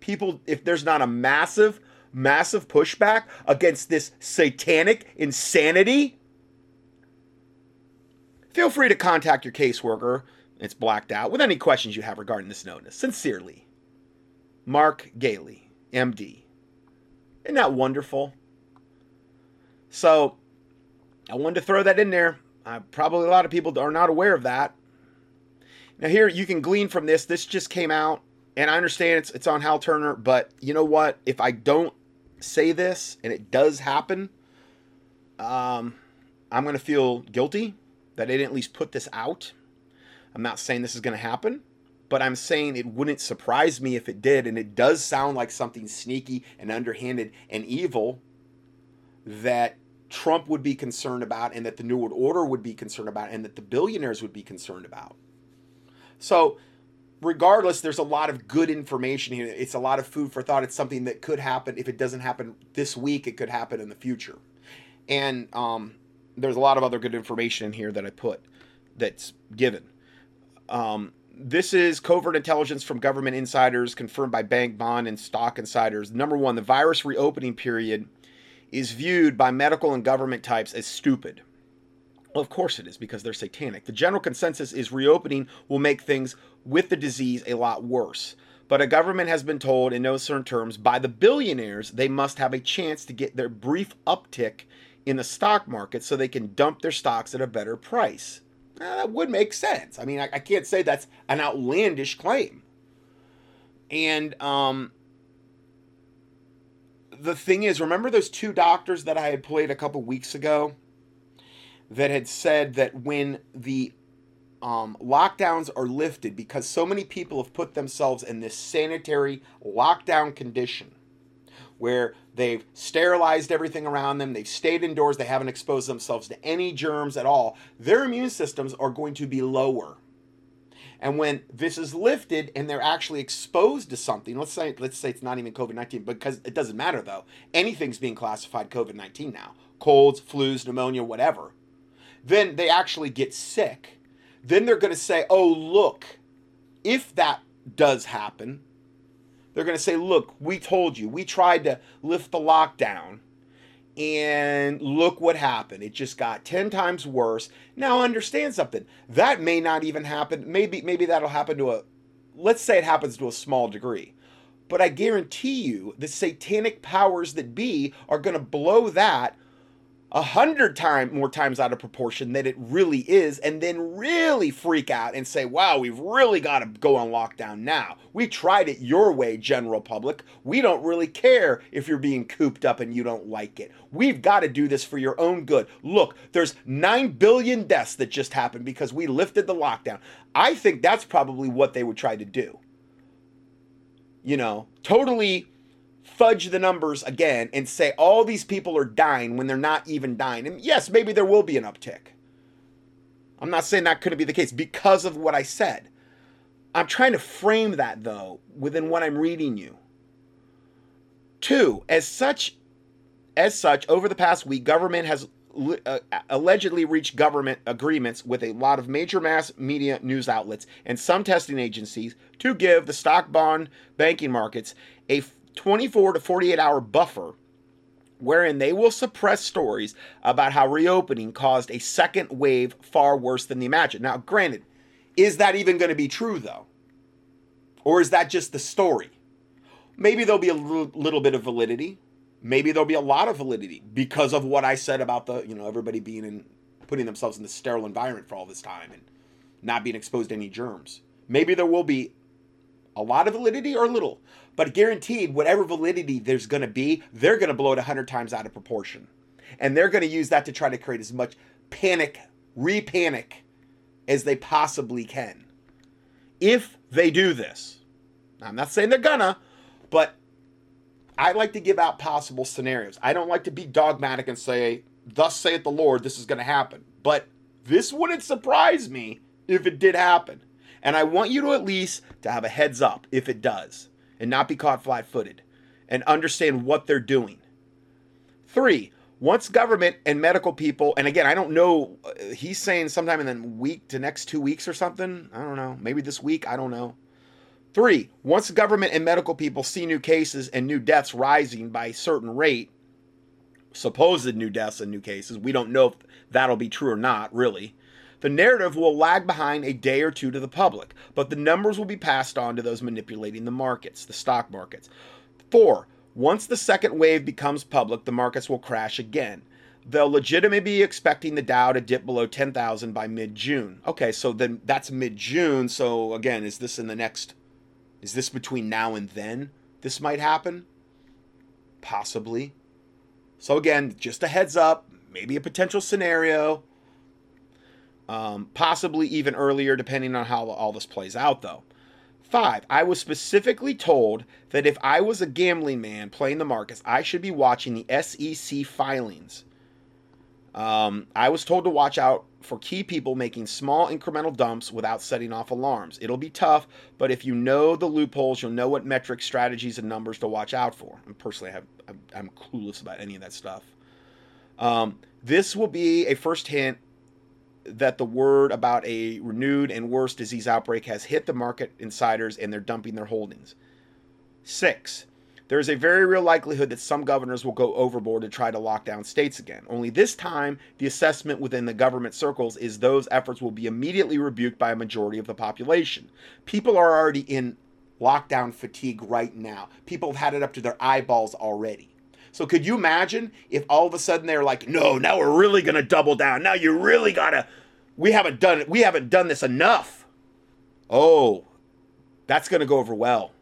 A: people if there's not a massive massive pushback against this satanic insanity? Feel free to contact your caseworker. It's blacked out with any questions you have regarding this notice. Sincerely mark ghaly md isn't that wonderful? So i wanted to throw that in there. Uh, probably a lot of people are not aware of that now here you can glean from this. This just came out, and I understand it's it's on Hal Turner, but you know what? If I don't say this and it does happen, um, I'm gonna feel guilty that I didn't at least put this out. I'm not saying this is gonna happen, but I'm saying it wouldn't surprise me if it did, and it does sound like something sneaky and underhanded and evil that Trump would be concerned about, and that the New World Order would be concerned about, and that the billionaires would be concerned about. So, regardless, there's a lot of good information here. It's a lot of food for thought. It's something that could happen. If it doesn't happen this week, it could happen in the future. And um, there's a lot of other good information in here that I put that's given. Um, this is covert intelligence from government insiders confirmed by bank, bond, and stock insiders. Number one, the virus reopening period is viewed by medical and government types as stupid. Of course it is because they're satanic. The general consensus is reopening will make things with the disease a lot worse. But a government has been told in no certain terms by the billionaires they must have a chance to get their brief uptick in the stock market so they can dump their stocks at a better price. Now, that would make sense. I mean, I, I, can't say that's an outlandish claim. And um, the thing is, remember those two doctors that I had played a couple weeks ago? That had said that when the um, lockdowns are lifted, because so many people have put themselves in this sanitary lockdown condition where they've sterilized everything around them, they've stayed indoors, they haven't exposed themselves to any germs at all, their immune systems are going to be lower. And when this is lifted and they're actually exposed to something, let's say let's say it's not even COVID-19 because it doesn't matter though. Anything's being classified COVID-19 now. Colds, flus, pneumonia, whatever then they actually get sick. Then they're going to say, oh, look, if that does happen, they're going to say, look, we told you, we tried to lift the lockdown. And look what happened. It just got 10 times worse. Now understand something. That may not even happen. Maybe maybe that'll happen to a let's say it happens to a small degree. But I guarantee you the satanic powers that be are going to blow that a hundred times more times out of proportion than it really is, and then really freak out and say, wow, we've really got to go on lockdown now. We tried it your way, general public. We don't really care if you're being cooped up and you don't like it. We've got to do this for your own good. Look, there's 9 billion deaths that just happened because we lifted the lockdown. I think that's probably what they would try to do. You know, totally fudge the numbers again and say all these people are dying when they're not even dying. And yes, maybe there will be an uptick. I'm not saying that couldn't be the case because of what I said. I'm trying to frame that though within what I'm reading you. Two, as such, as such, over the past week, government has uh, allegedly reached government agreements with a lot of major mass media news outlets and some testing agencies to give the stock bond banking markets a 24 to 48 hour buffer wherein they will suppress stories about how reopening caused a second wave far worse than the imagined. Now, granted, is that even going to be true though? Or is that just the story? Maybe there'll be a little, little bit of validity. Maybe there'll be a lot of validity because of what I said about the, you know, everybody being in, putting themselves in the sterile environment for all this time and not being exposed to any germs. Maybe there will be a lot of validity or little, but guaranteed, whatever validity there's going to be, they're going to blow it 100 times out of proportion. And they're going to use that to try to create as much panic, re panic as they possibly can. If they do this, I'm not saying they're gonna, but I like to give out possible scenarios. I don't like to be dogmatic and say, Thus saith the Lord, this is going to happen. But this wouldn't surprise me if it did happen. And I want you to at least to have a heads up if it does and not be caught flat-footed and understand what they're doing. 3. Once government and medical people, and again, I don't know, uh, he's saying sometime in the week to next 2 weeks or something. I don't know. Maybe this week, I don't know. Three, once government and medical people see new cases and new deaths rising by a certain rate, supposed new deaths and new cases, we don't know if that'll be true or not, really. The narrative will lag behind a day or two to the public, but the numbers will be passed on to those manipulating the markets, the stock markets. Four, once the second wave becomes public, the markets will crash again. They'll legitimately be expecting the Dow to dip below 10,000 by mid June. Okay, so then that's mid June. So again, is this in the next is this between now and then this might happen? Possibly. So, again, just a heads up, maybe a potential scenario. Um, possibly even earlier, depending on how all this plays out, though. Five, I was specifically told that if I was a gambling man playing the markets, I should be watching the SEC filings. Um, I was told to watch out for key people making small incremental dumps without setting off alarms. It'll be tough, but if you know the loopholes, you'll know what metrics, strategies, and numbers to watch out for. And personally, I I'm clueless about any of that stuff. Um, this will be a first hint that the word about a renewed and worse disease outbreak has hit the market insiders and they're dumping their holdings. Six, there is a very real likelihood that some governors will go overboard to try to lock down states again. Only this time, the assessment within the government circles is those efforts will be immediately rebuked by a majority of the population. People are already in lockdown fatigue right now. People have had it up to their eyeballs already. So could you imagine if all of a sudden they're like, "No, now we're really to double down. Now you really got to we haven't done it. We haven't done this enough." Oh, that's to go over well.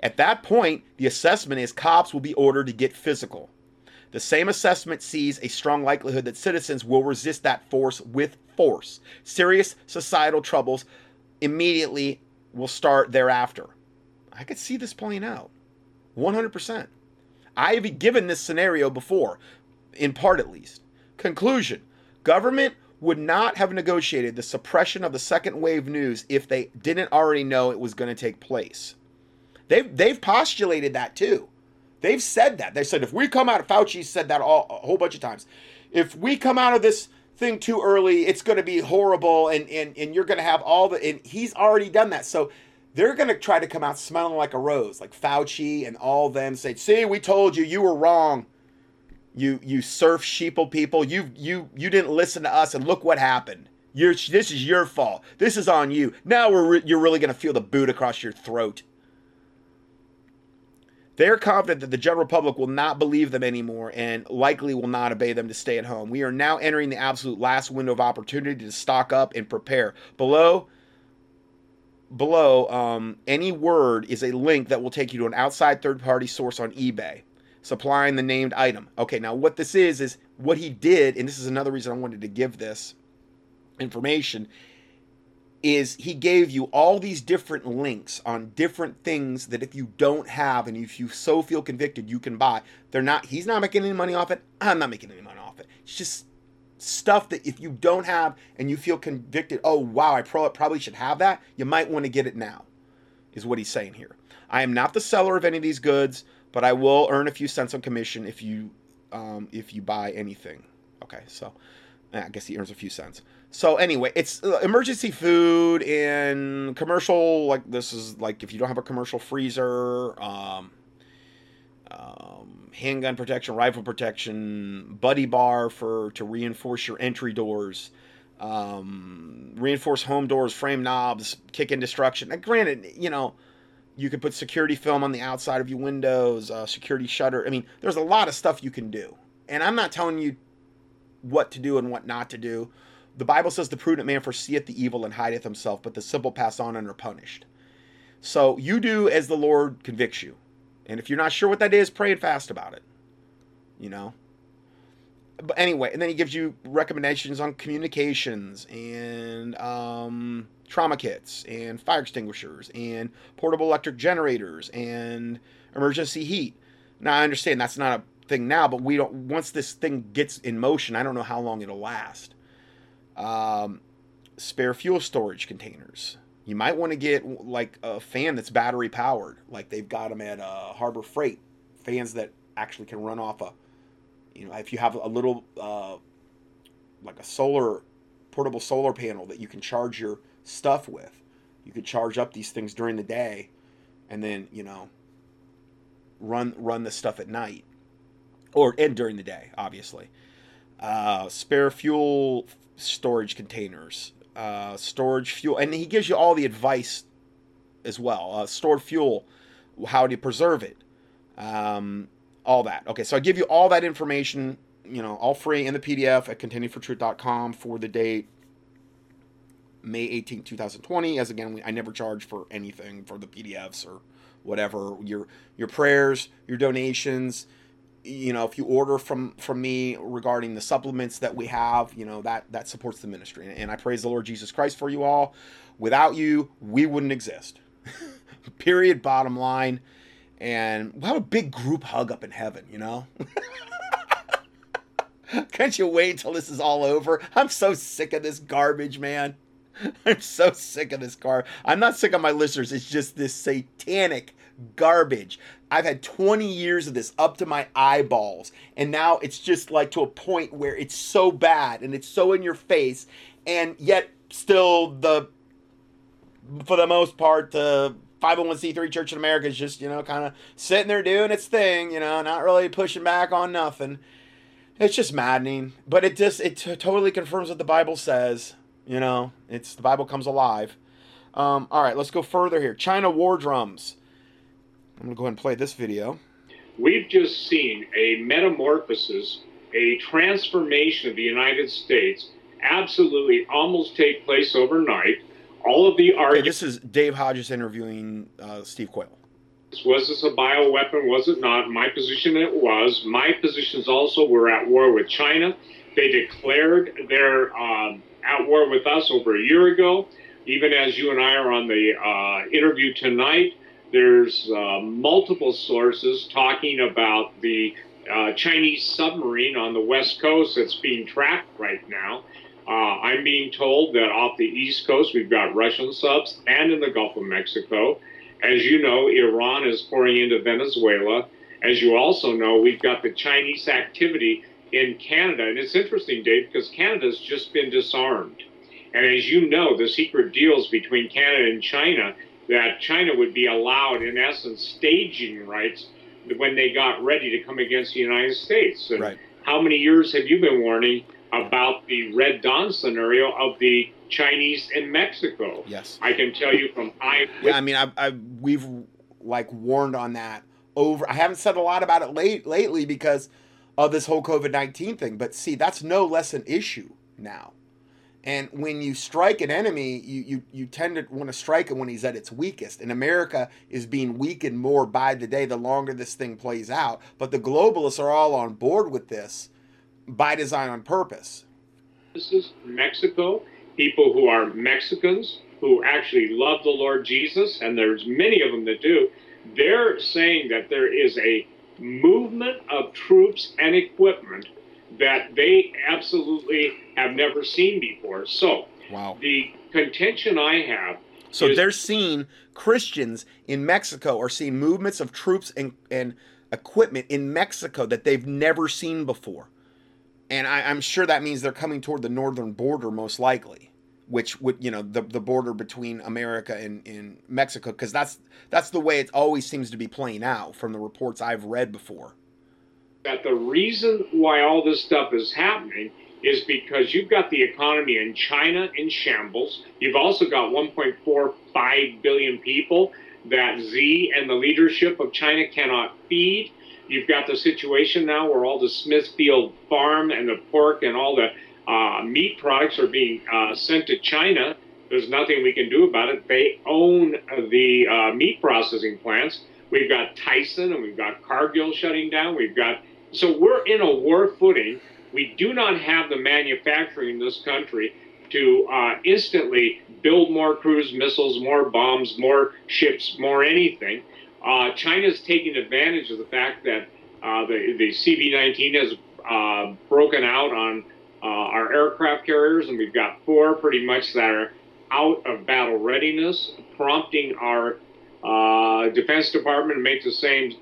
A: At that point, the assessment is cops will be ordered to get physical. The same assessment sees a strong likelihood that citizens will resist that force with force. Serious societal troubles immediately will start thereafter. I could see this playing out 100%. I've given this scenario before, in part at least. Conclusion Government would not have negotiated the suppression of the second wave news if they didn't already know it was going to take place. They've they've postulated that too. They've said that. They said if we come out, Fauci said that all, a whole bunch of times. If we come out of this thing too early, it's going to be horrible, and and and you're going to have all the. And he's already done that. So they're going to try to come out smelling like a rose, like Fauci and all them say, "See, we told you, you were wrong." You you surf sheeple people. You you you didn't listen to us, and look what happened. You're, this is your fault. This is on you. Now we're re- you're really going to feel the boot across your throat. They're confident that the general public will not believe them anymore and likely will not obey them to stay at home. We are now entering the absolute last window of opportunity to stock up and prepare. Below, below um, any word is a link that will take you to an outside third-party source on eBay supplying the named item. Okay, now what this is is what he did, and this is another reason I wanted to give this information is he gave you all these different links on different things that if you don't have and if you so feel convicted you can buy. They're not he's not making any money off it. I'm not making any money off it. It's just stuff that if you don't have and you feel convicted oh wow i probably should have that you might want to get it now is what he's saying here i am not the seller of any of these goods but I will earn a few cents on commission if you um, if you buy anything. Okay, so I guess he earns a few cents. So anyway, it's uh, emergency food and commercial. Like this is like if you don't have a commercial freezer, um, um, handgun protection, rifle protection, buddy bar for to reinforce your entry doors, um, reinforce home doors, frame knobs, kick in destruction. Now, granted, you know, you could put security film on the outside of your windows, uh, security shutter. I mean, there's a lot of stuff you can do, and I'm not telling you what to do and what not to do. The Bible says the prudent man foreseeth the evil and hideth himself, but the simple pass on and are punished. So you do as the Lord convicts you. And if you're not sure what that is, pray and fast about it. You know? But anyway, and then he gives you recommendations on communications and um, trauma kits and fire extinguishers and portable electric generators and emergency heat. Now I understand that's not a thing now, but we don't. Once this thing gets in motion, I don't know how long it'll last. Um, spare fuel storage containers. You might want to get like a fan that's battery powered, like they've got them at uh, Harbor Freight. Fans that actually can run off a, you know, if you have a little, uh, like a solar, portable solar panel that you can charge your stuff with. You could charge up these things during the day, and then you know, run run the stuff at night, or and during the day, obviously. Uh, spare fuel storage containers, uh, storage fuel, and he gives you all the advice as well. Uh, stored fuel, how to preserve it, um, all that. Okay, so I give you all that information, you know, all free in the PDF at contendingfortruth.com for the date May 18, 2020. As again, I never charge for anything for the PDFs or whatever. Your your prayers, your donations, you know if you order from from me regarding the supplements that we have you know that that supports the ministry. And i praise the lord jesus christ for you all. Without you we wouldn't exist. Period bottom line. And we'll have a big group hug up in heaven you know? Can't you wait until this is all over? I'm so sick of this garbage man. I'm so sick of this car i'm not sick of my listeners. It's just this satanic garbage. I've had 20 years of this up to my eyeballs, and now it's just like to a point where it's so bad and it's so in your face, and yet still the, for the most part, the 501c3 Church in America is just, you know, kind of sitting there doing its thing, you know, not really pushing back on nothing. It's just maddening, but it just, it t- totally confirms what the Bible says, you know, it's, the Bible comes alive. Um, all right, let's go further here. China war drums. I'm going to go ahead and play this video.
F: We've just seen a metamorphosis, a transformation of the United States absolutely almost take place overnight. All of the arguments.
A: Okay, this is Dave Hodges interviewing uh, Steve Quayle.
F: Was this a bioweapon? Was it not? My position it was. My positions also were at war with China. They declared they're um, at war with us over a year ago. Even as you and I are on the uh, interview tonight, there's uh, multiple sources talking about the uh, Chinese submarine on the west coast that's being tracked right now. Uh, I'm being told that off the east coast we've got Russian subs and in the Gulf of Mexico. As you know, Iran is pouring into Venezuela. As you also know, we've got the Chinese activity in Canada. And it's interesting, Dave, because Canada's just been disarmed. And as you know, the secret deals between Canada and China that China would be allowed, in essence, staging rights when they got ready to come against the United States. And
A: right.
F: how many years have you been warning about the Red Dawn scenario of the Chinese in Mexico?
A: Yes,
F: I can tell you from I.
A: Yeah, I mean, I, I we've like warned on that over. I haven't said a lot about it late lately because of this whole COVID nineteen thing. But see, that's no less an issue now. And when you strike an enemy, you, you, you tend to want to strike him when he's at its weakest. And America is being weakened more by the day the longer this thing plays out. But the globalists are all on board with this by design on purpose.
F: This is Mexico, people who are Mexicans, who actually love the Lord Jesus, and there's many of them that do. They're saying that there is a movement of troops and equipment that they absolutely have never seen before. So,
A: wow.
F: the contention I have.
A: So is, they're seeing Christians in Mexico are seeing movements of troops and and equipment in Mexico that they've never seen before. And I, am sure that means they're coming toward the northern border, most likely, which would, you know, the, the border between America and, and Mexico, because that's that's the way it always seems to be playing out from the reports I've read before.
F: That the reason why all this stuff is happening is because you've got the economy in China in shambles. You've also got 1.45 billion people that Xi and the leadership of China cannot feed. You've got the situation now where all the Smithfield farm and the pork and all the uh, meat products are being uh, sent to China. There's nothing we can do about it. They own the uh, meat processing plants. We've got Tyson and we've got Cargill shutting down. We've got so we're in a war footing we do not have the manufacturing in this country to uh, instantly build more cruise missiles, more bombs, more ships, more anything. Uh, China's taking advantage of the fact that uh, the, the CV-19 has uh, broken out on uh, our aircraft carriers, and we've got four pretty much that are out of battle readiness, prompting our uh, Defense Department to make the same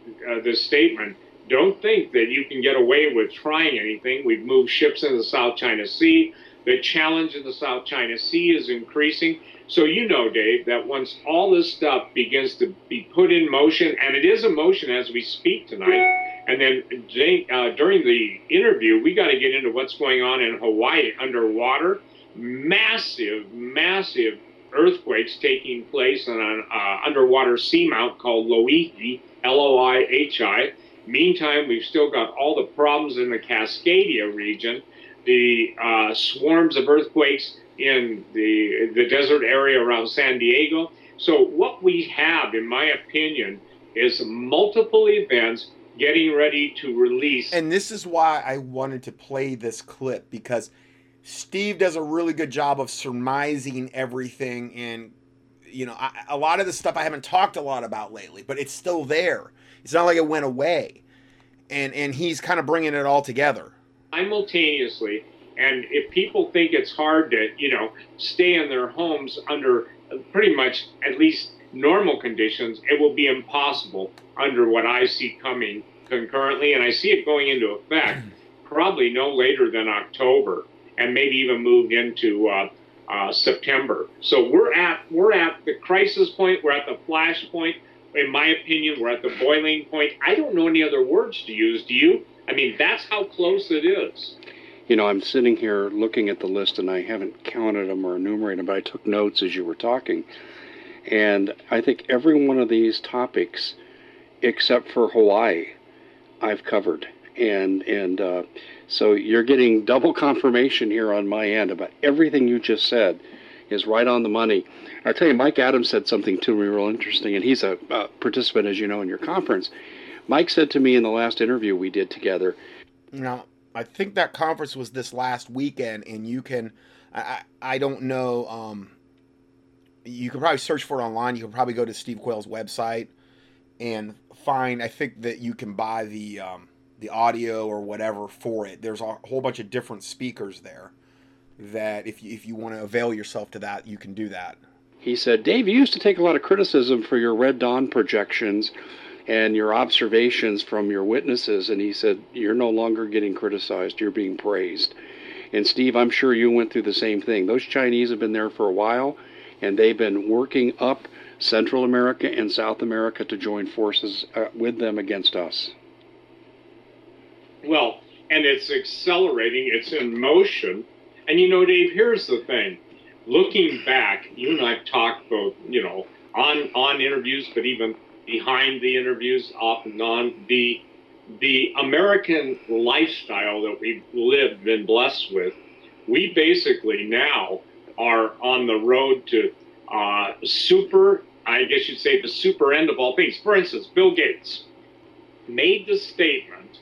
F: this statement don't think that you can get away with trying anything. We've moved ships in the South China Sea. The challenge in the South China Sea is increasing. So you know, Dave, that once all this stuff begins to be put in motion, and it is in motion as we speak tonight, and then uh, during the interview, we got to get into what's going on in Hawaii underwater. Massive, massive earthquakes taking place on an uh, underwater seamount called Loihi, L-O-I-H-I. Meantime, we've still got all the problems in the Cascadia region, the uh, swarms of earthquakes in the, the desert area around San Diego. So, what we have, in my opinion, is multiple events getting ready to release.
A: And this is why I wanted to play this clip because Steve does a really good job of surmising everything. And, you know, I, a lot of the stuff I haven't talked a lot about lately, but it's still there. It's not like it went away, and and he's kind of bringing it all together
F: simultaneously. And if people think it's hard to, you know, stay in their homes under pretty much at least normal conditions, it will be impossible under what I see coming concurrently, and I see it going into effect probably no later than October, and maybe even moved into uh, uh, September. So we're at we're at the crisis point. We're at the flash point in my opinion, we're at the boiling point. I don't know any other words to use. Do you? I mean, that's how close it is.
G: You know, I'm sitting here looking at the list and I haven't counted them or enumerated them, but I took notes as you were talking. And I think every one of these topics, except for Hawaii, I've covered. And, and uh, so you're getting double confirmation here on my end about everything you just said is right on the money. I tell you, Mike Adams said something to me real interesting, and he's a participant, as you know, in your conference. Mike said to me in the last interview we did together.
A: Now, I think that conference was this last weekend, and you can, I, I don't know, um, you can probably search for it online. You can probably go to Steve Quayle's website and find. I think that you can buy the um, the audio or whatever for it. There's a whole bunch of different speakers there that if you, if you want to avail yourself to that, you can do that.
G: He said, Dave, you used to take a lot of criticism for your Red Dawn projections and your observations from your witnesses. And he said, You're no longer getting criticized, you're being praised. And Steve, I'm sure you went through the same thing. Those Chinese have been there for a while, and they've been working up Central America and South America to join forces uh, with them against us.
F: Well, and it's accelerating, it's in motion. And you know, Dave, here's the thing. Looking back, you and I've talked both, you know, on on interviews, but even behind the interviews, off and on, the the American lifestyle that we've lived, been blessed with, we basically now are on the road to uh, super, I guess you'd say the super end of all things. For instance, Bill Gates made the statement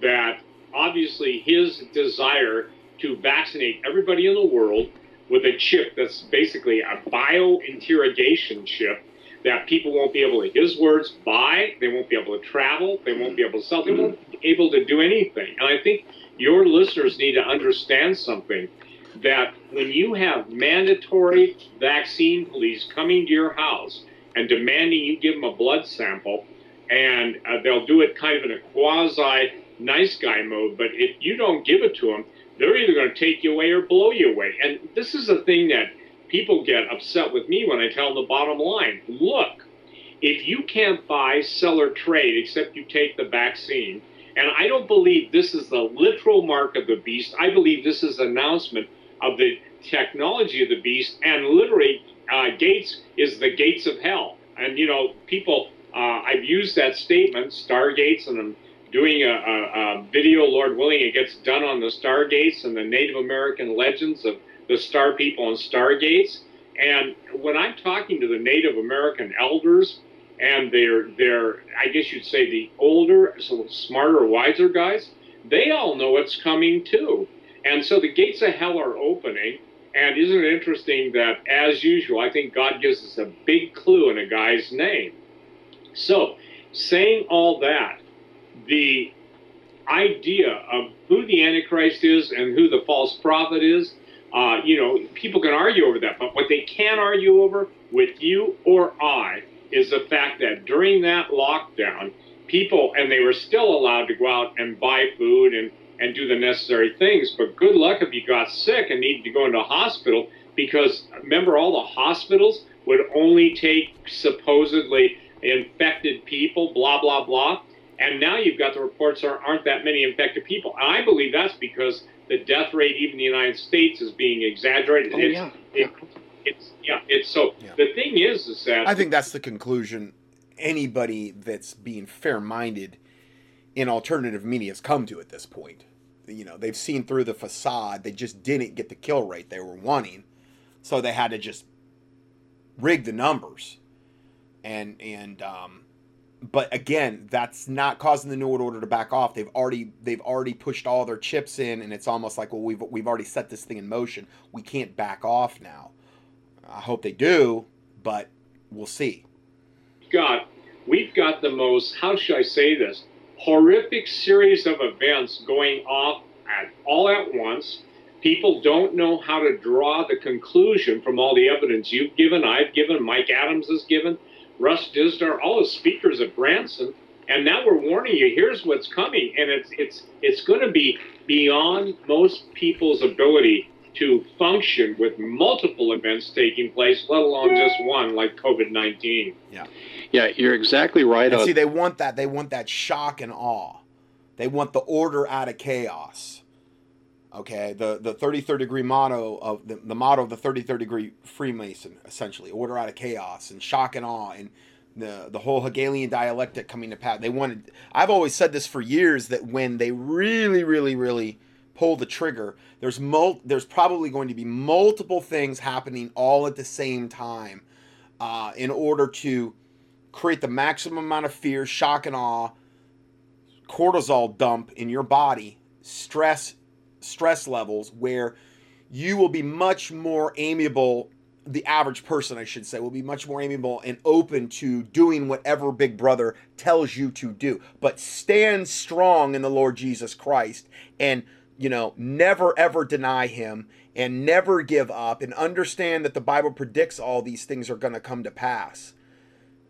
F: that obviously his desire to vaccinate everybody in the world with a chip that's basically a biointerrogation chip that people won't be able to, his words, buy. They won't be able to travel. They won't be able to sell. They won't be able to do anything. And I think your listeners need to understand something that when you have mandatory vaccine police coming to your house and demanding you give them a blood sample, and uh, they'll do it kind of in a quasi nice guy mode. But if you don't give it to them, they're either going to take you away or blow you away. And this is the thing that people get upset with me when I tell the bottom line. Look, if you can't buy, sell, or trade except you take the vaccine, and I don't believe this is the literal mark of the beast. I believe this is announcement of the technology of the beast, and literally, uh, Gates is the gates of hell. And you know, people, uh, I've used that statement, Stargates, and I'm doing a, a, a, video, Lord willing, it gets done on the Stargates and the Native American legends of the Star People and Stargates. And when I'm talking to the Native American elders, and they're they're I guess you'd say the older, so smarter, wiser guys, they all know it's coming too. And so the gates of hell are opening. And isn't it interesting that, as usual, I think God gives us a big clue in a guy's name. So, saying all that, the idea of who the Antichrist is and who the false prophet is, uh, you know, people can argue over that. But what they can argue over with you or I is the fact that during that lockdown, people, and they were still allowed to go out and buy food and, and do the necessary things, but good luck if you got sick and needed to go into a hospital because remember, all the hospitals would only take supposedly infected people, blah, blah, blah. And now you've got the reports there aren't that many infected people. And I believe that's because the death rate, even in the United States, is being exaggerated.
G: Oh,
F: it's,
G: yeah.
F: It, it's yeah. It's so
A: Yeah.
F: the thing is, is that
A: I think that's the conclusion anybody that's being fair-minded in alternative media has come to at this point. You know, they've seen through the facade. They just didn't get the kill rate they were wanting, so they had to just rig the numbers. And and um, but again, that's not causing the New World Order to back off. They've already they've already pushed all their chips in, and it's almost like, well, we've we've already set this thing in motion. We can't back off now. I hope they do, but we'll see.
F: got we've got the most how should I say this horrific series of events going off at all at once. People don't know how to draw the conclusion from all the evidence you've given, I've given, Mike Adams has given, Russ Dizdar, all the speakers at Branson, and now we're warning you. Here's what's coming, and it's it's it's going to be beyond most people's ability to function with multiple events taking place, let alone just one like COVID nineteen.
G: Yeah, Yeah, you're exactly right.
A: And
G: On,
A: see, they want that. They want that shock and awe. They want the order out of chaos. Okay, the the 33rd degree motto of the, the motto of the 33rd degree Freemason, essentially, order out of chaos and shock and awe, and the the whole Hegelian dialectic coming to pass. They wanted. I've always said this for years that when they really, really, really pull the trigger, there's mul- there's probably going to be multiple things happening all at the same time, uh, in order to create the maximum amount of fear, shock, and awe, cortisol dump in your body, stress stress levels where you will be much more amiable the average person I should say will be much more amiable and open to doing whatever big brother tells you to do. But stand strong in the Lord Jesus Christ and you know never ever deny him and never give up and understand that the Bible predicts all these things are going to come to pass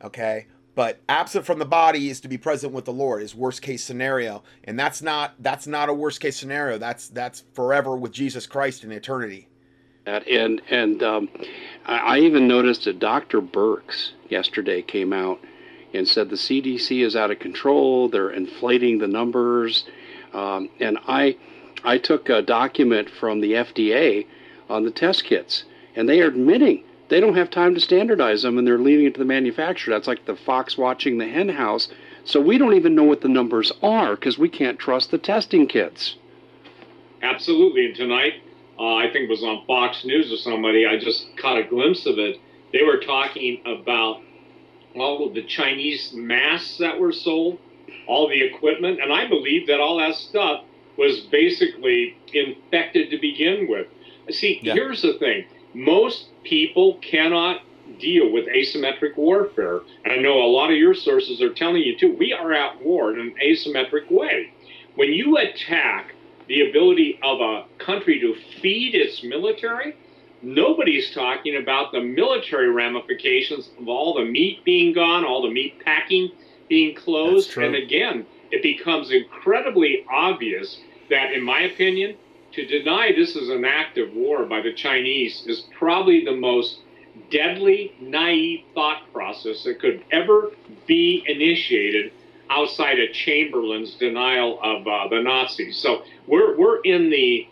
A: okay but absent from the body is to be present with the lord is worst case scenario and that's not that's not a worst case scenario that's that's forever with jesus christ in eternity.
G: And and um, I, I even noticed that Dr. Birx yesterday came out and said the CDC is out of control. They're inflating the numbers. Um, and I I took a document from the FDA on the test kits, and they are admitting they don't have time to standardize them, and they're leaving it to the manufacturer. That's like the fox watching the hen house. So we don't even know what the numbers are because we can't trust the testing kits.
F: Absolutely. And tonight, uh, I think it was on Fox News or somebody, I just caught a glimpse of it. They were talking about all of the Chinese masks that were sold, all the equipment, and I believe that all that stuff was basically infected to begin with. See,
A: Yeah.
F: here's the thing most people cannot deal with asymmetric warfare. And I know a lot of your sources are telling you too, we are at war in an asymmetric way. When you attack the ability of a country to feed its military, nobody's talking about the military ramifications of all the meat being gone, all the meat packing being closed. And again, it becomes incredibly obvious that, in my opinion, to deny this is an act of war by the Chinese is probably the most deadly, naive thought process that could ever be initiated outside of Chamberlain's denial of uh, the Nazis. So we're, we're in the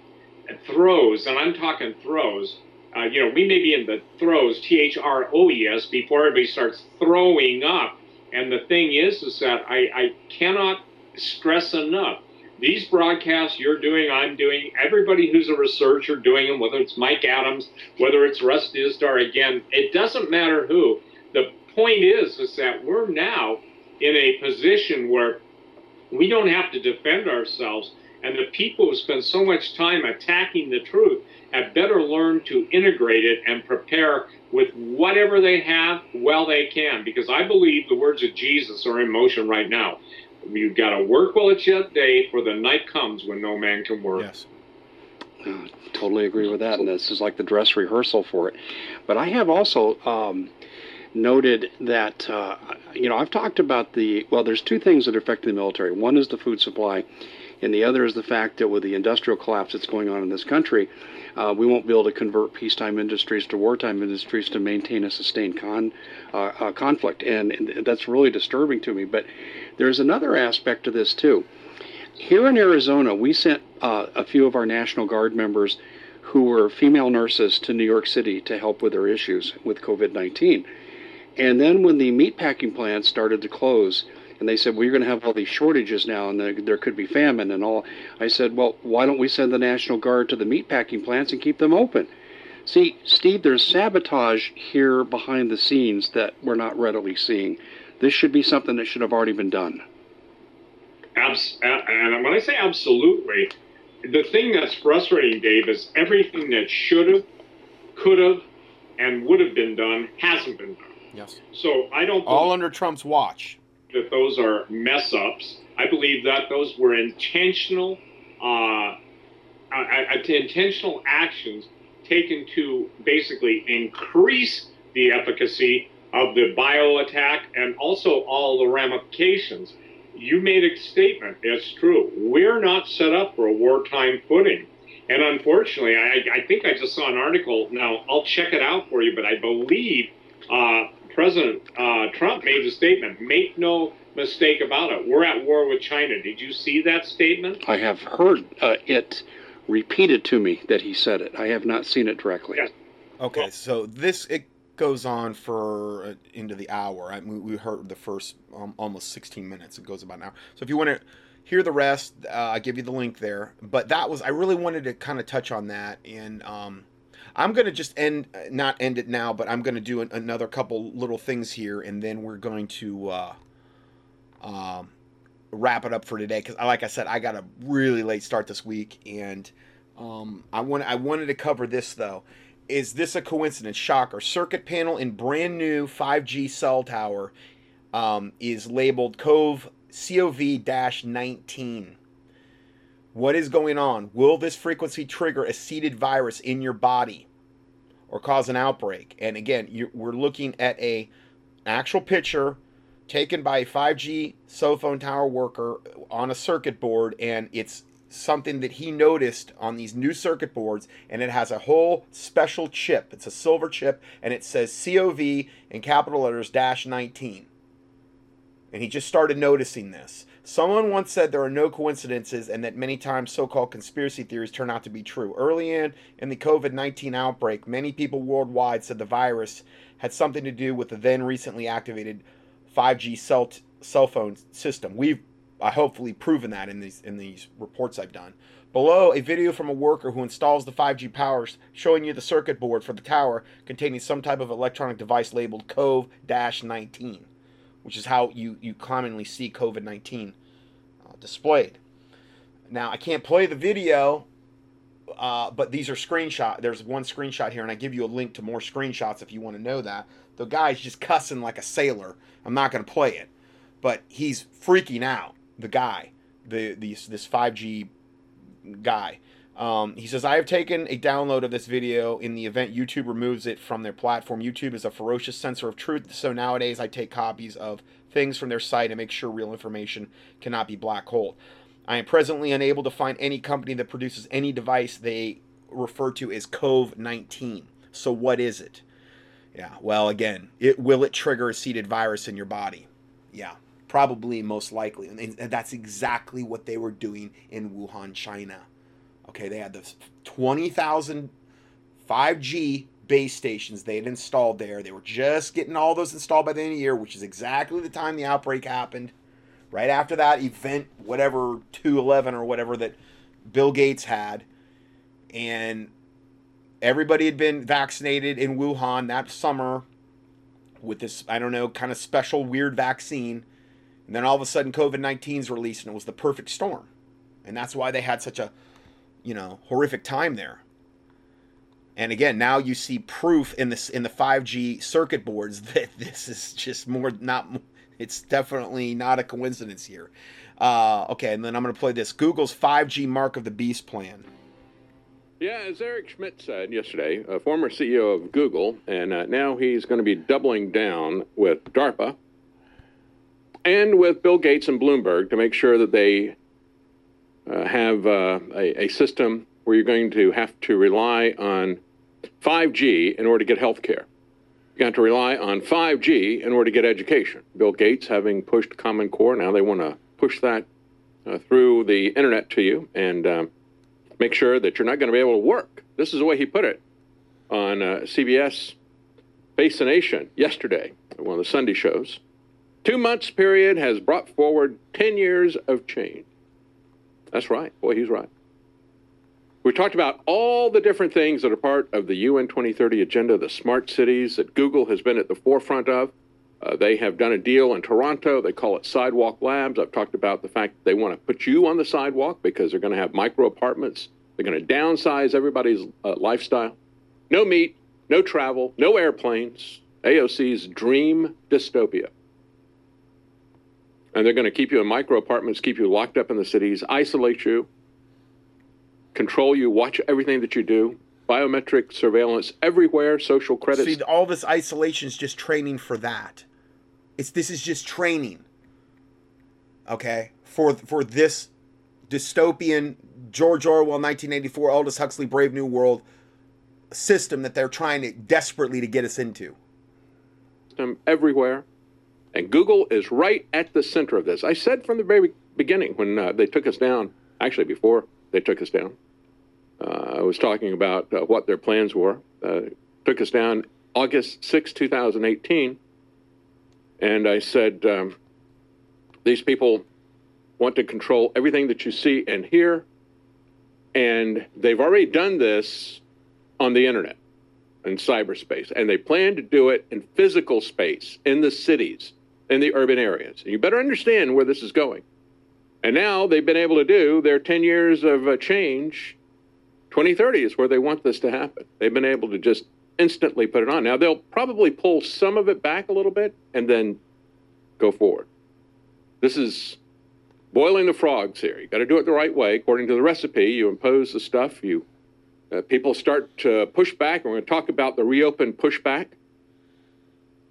F: throes, and I'm talking throes. Uh, you know, we may be in the throes, T H R O E S, before everybody starts throwing up. And the thing is, is that I, I cannot stress enough these broadcasts you're doing, I'm doing, everybody who's a researcher doing them, whether it's Mike Adams, whether it's Russ Dizdar, again, it doesn't matter who. The point is, is that we're now in a position where we don't have to defend ourselves, and the people who spend so much time attacking the truth have better learned to integrate it and prepare with whatever they have well they can, because I believe the words of Jesus are in motion right now. You've got to work while it's yet day, for the night comes when no man can work.
A: Yes.
G: Uh, totally agree with that, and this is like the dress rehearsal for it. But I have also um, noted that uh, you know I've talked about the well. There's two things that affect the military. One is the food supply, and the other is the fact that with the industrial collapse that's going on in this country, uh, we won't be able to convert peacetime industries to wartime industries to maintain a sustained con uh, uh, conflict, and, and that's really disturbing to me. But there's another aspect to this too. Here in Arizona, we sent uh, a few of our National Guard members who were female nurses to New York City to help with their issues with COVID 19. And then when the meatpacking plants started to close, and they said, well, you're going to have all these shortages now, and there, there could be famine and all. I said, well, why don't we send the National Guard to the meatpacking plants and keep them open? See, Steve, there's sabotage here behind the scenes that we're not readily seeing. This should be something that should have already been done.
F: Abs- and when I say absolutely, the thing that's frustrating, Dave, is everything that should have, could have, and would have been done hasn't been done.
A: Yes.
F: So I don't
A: All under Trump's watch.
F: That those are mess ups. I believe that those were intentional, uh, uh, uh, intentional actions taken to basically increase the efficacy of the bio attack and also all the ramifications. You made a statement. It's true. We're not set up for a wartime footing. And unfortunately, I, I think I just saw an article. Now, I'll check it out for you, but I believe uh, President uh, Trump made the statement make no mistake about it. We're at war with China. Did you see that statement?
G: I have heard uh, it repeated to me that he said it. I have not seen it directly.
F: Yes.
A: Okay,
F: Well-
A: so this it goes on for uh, into the hour. I, we, we heard the first um, almost 16 minutes. It goes about an hour. So if you want to hear the rest, uh, I give you the link there. But that was I really wanted to kind of touch on that, and um, I'm gonna just end not end it now, but I'm gonna do an, another couple little things here, and then we're going to uh, um, wrap it up for today. Because like I said, I got a really late start this week, and um, I want I wanted to cover this though. Is this a coincidence? Shocker. Circuit panel in brand new 5G cell tower um, is labeled COV COV 19. What is going on? Will this frequency trigger a seeded virus in your body or cause an outbreak? And again, you we're looking at a actual picture taken by a 5G cell phone tower worker on a circuit board, and it's something that he noticed on these new circuit boards, and it has a whole special chip. It's a silver chip, and it says COV in capital letters dash 19. And he just started noticing this. Someone once said there are no coincidences and that many times so called conspiracy theories turn out to be true. Early in, in the COVID 19 outbreak, many people worldwide said the virus had something to do with the then recently activated 5G cell, t- cell phone system. We've uh, hopefully proven that in these in these reports I've done. Below, a video from a worker who installs the 5G powers showing you the circuit board for the tower containing some type of electronic device labeled COVE-19, which is how you, you commonly see COVID-19 uh, displayed. Now, I can't play the video, uh, but these are screenshot. There's one screenshot here, and I give you a link to more screenshots if you want to know that. The guy's just cussing like a sailor. I'm not going to play it, but he's freaking out. The guy, the these this 5G guy. Um, he says, I have taken a download of this video in the event YouTube removes it from their platform. YouTube is a ferocious censor of truth, so nowadays I take copies of things from their site and make sure real information cannot be black holed. I am presently unable to find any company that produces any device they refer to as Cove 19. So what is it? Yeah, well, again, it will it trigger a seeded virus in your body? Yeah, probably most likely. And, and that's exactly what they were doing in Wuhan, China. Okay, they had the 20,000 5G base stations they had installed there. They were just getting all those installed by the end of the year, which is exactly the time the outbreak happened. Right after that event, whatever 211 or whatever that Bill Gates had. And everybody had been vaccinated in Wuhan that summer with this, I don't know, kind of special weird vaccine. And then all of a sudden, COVID 19 is released, and it was the perfect storm. And that's why they had such a, you know, horrific time there. And again, now you see proof in this in the 5G circuit boards that this is just more not. It's definitely not a coincidence here. Uh, okay, and then I'm going to play this Google's 5G Mark of the Beast plan.
E: Yeah, as Eric Schmidt said yesterday, a former CEO of Google, and uh, now he's going to be doubling down with DARPA and with Bill Gates and Bloomberg to make sure that they have uh, a, a, system where you're going to have to rely on 5G in order to get health care. You have to rely on 5G in order to get education. Bill Gates having pushed Common Core, now they want to push that uh, through the internet to you. And um, make sure that you're not going to be able to work. This is the way he put it on uh, CBS Face the Nation yesterday, one of the Sunday shows. Two months period has brought forward 10 years of change. That's right. Boy, he's right. We talked about all the different things that are part of the UN 2030 agenda, the smart cities that Google has been at the forefront of. Uh, they have done a deal in Toronto. They call it Sidewalk Labs. I've talked about the fact that they want to put you on the sidewalk because they're going to have micro apartments. They're going to downsize everybody's uh, lifestyle. No meat, no travel, no airplanes. AOC's dream dystopia. And they're going to keep you in micro apartments, keep you locked up in the cities, isolate you, control you, watch everything that you do, biometric surveillance everywhere, social credit.
A: See, all this isolation is just training for that. It's this is just training. Okay, for for this dystopian George Orwell 1984 Aldous Huxley Brave New World system that they're trying to desperately to get us into.
E: Um, Everywhere. And Google is right at the center of this. I said from the very beginning when uh, they took us down, actually before they took us down, uh, I was talking about uh, what their plans were. Uh, took us down August 6, 2018. And I said, um, these people want to control everything that you see and hear. And they've already done this on the internet and cyberspace. And they plan to do it in physical space, in the cities, in the urban areas. And you better understand where this is going. And now they've been able to do their 10 years of uh, change 2030 is where they want this to happen. They've been able to just instantly put it on. Now, they'll probably pull some of it back a little bit and then go forward. This is boiling the frogs here. You got to do it the right way. According to the recipe, you impose the stuff, you uh, people start to push back. We're going to talk about the reopen pushback.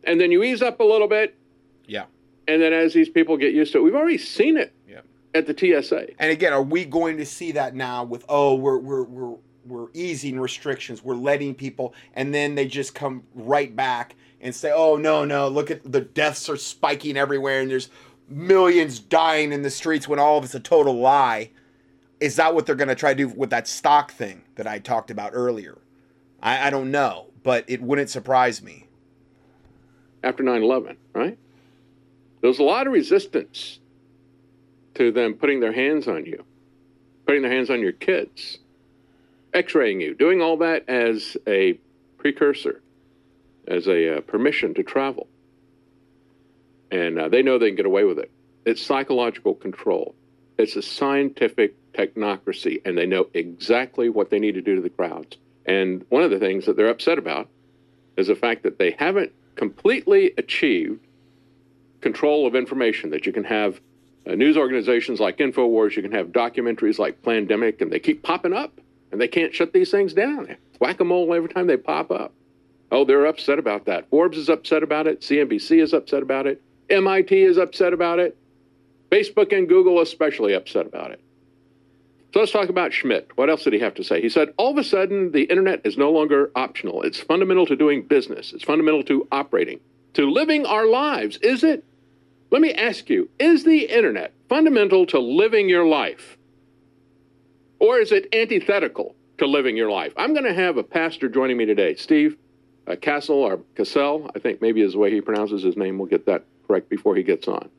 E: And then you ease up a little bit.
A: Yeah.
E: And then as these people get used to it, we've already seen it at the TSA.
A: And again, are we going to see that now with oh we're we're we're we're easing restrictions, we're letting people, and then they just come right back and say, oh no no, look at the deaths are spiking everywhere, and there's millions dying in the streets when all of it's a total lie. Is that what they're going to try to do with that stock thing that I talked about earlier? I, I don't know, but it wouldn't surprise me.
E: After 9 11, right? There was a lot of resistance to them putting their hands on you, putting their hands on your kids, x raying you, doing all that as a precursor, as a uh, permission to travel. And uh, they know they can get away with it. It's psychological control, it's a scientific technocracy, and they know exactly what they need to do to the crowds. And one of the things that they're upset about is the fact that they haven't completely achieved control of information that you can have uh, news organizations like InfoWars, you can have documentaries like Plandemic, and they keep popping up, and they can't shut these things down. Whack a mole every time they pop up. Oh, they're upset about that. Forbes is upset about it. CNBC is upset about it. MIT is upset about it. Facebook and Google especially upset about it. So let's talk about Schmidt. What else did he have to say? He said, all of a sudden, the internet is no longer optional. It's fundamental to doing business, it's fundamental to operating, to living our lives. Is it? Let me ask you is the internet fundamental to living your life? Or is it antithetical to living your life? I'm going to have a pastor joining me today, Steve uh, Castle or Cassell, I think maybe is the way he pronounces his name. We'll get that correct before he gets on.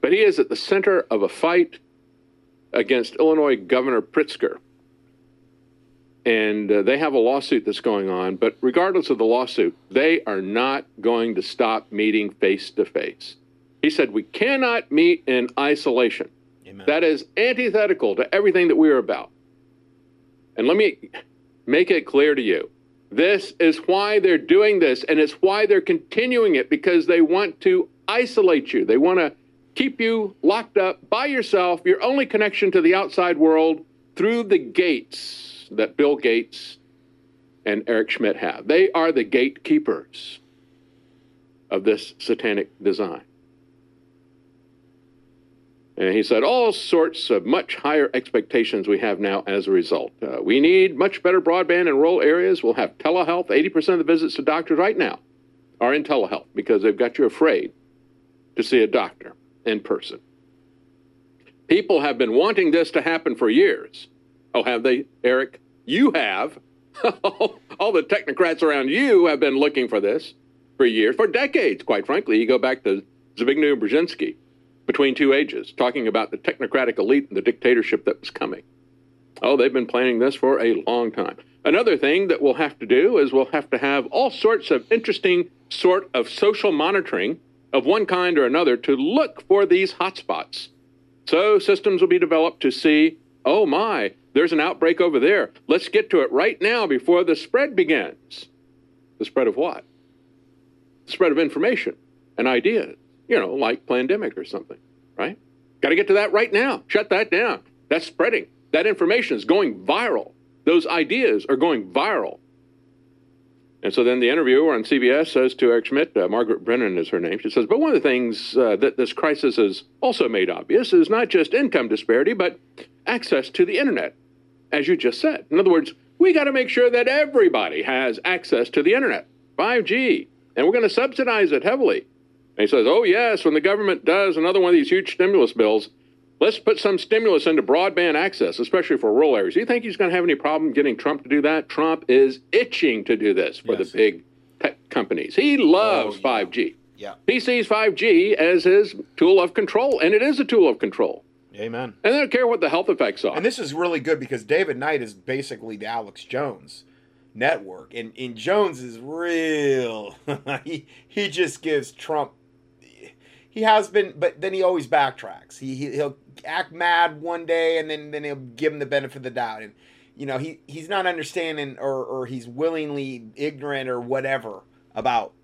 E: But he is at the center of a fight against Illinois Governor Pritzker. And uh, they have a lawsuit that's going on, but regardless of the lawsuit, they are not going to stop meeting face to face. He said, We cannot meet in isolation.
A: Amen.
E: That is antithetical to everything that we are about. And let me make it clear to you this is why they're doing this, and it's why they're continuing it because they want to isolate you. They want to keep you locked up by yourself, your only connection to the outside world through the gates that Bill Gates and Eric Schmidt have. They are the gatekeepers of this satanic design. And he said, all sorts of much higher expectations we have now as a result. Uh, we need much better broadband in rural areas. We'll have telehealth. 80% of the visits to doctors right now are in telehealth because they've got you afraid to see a doctor in person. People have been wanting this to happen for years. Oh, have they, Eric? You have. All the technocrats around you have been looking for this for years, for decades, quite frankly. You go back to Zbigniew Brzezinski between two ages, talking about the technocratic elite and the dictatorship that was coming. Oh, they've been planning this for a long time. Another thing that we'll have to do is we'll have to have all sorts of interesting sort of social monitoring of one kind or another to look for these hotspots. So systems will be developed to see, oh my, there's an outbreak over there. Let's get to it right now before the spread begins. The spread of what? The spread of information and ideas you know, like Plandemic or something, right? Got to get to that right now. Shut that down. That's spreading. That information is going viral. Those ideas are going viral. And so then the interviewer on CBS says to Eric Schmidt, uh, Margaret Brennan is her name, she says, but one of the things uh, that this crisis has also made obvious is not just income disparity, but access to the internet, as you just said. In other words, we got to make sure that everybody has access to the internet, 5G, and we're going to subsidize it heavily. And he says, oh, yes, when the government does another one of these huge stimulus bills, let's put some stimulus into broadband access, especially for rural areas. Do you think he's going to have any problem getting Trump to do that? Trump is itching to do this for yes. the big tech companies. He loves oh, yeah. 5G.
A: Yeah.
E: He sees 5G as his tool of control, and it is a tool of control.
A: Amen.
E: And they don't care what the health effects are.
A: And this is really good because David Knight is basically the Alex Jones network. And, and Jones is real. he, he just gives Trump he has been, but then he always backtracks. He, he will act mad one day, and then then he'll give him the benefit of the doubt, and you know he he's not understanding or or he's willingly ignorant or whatever about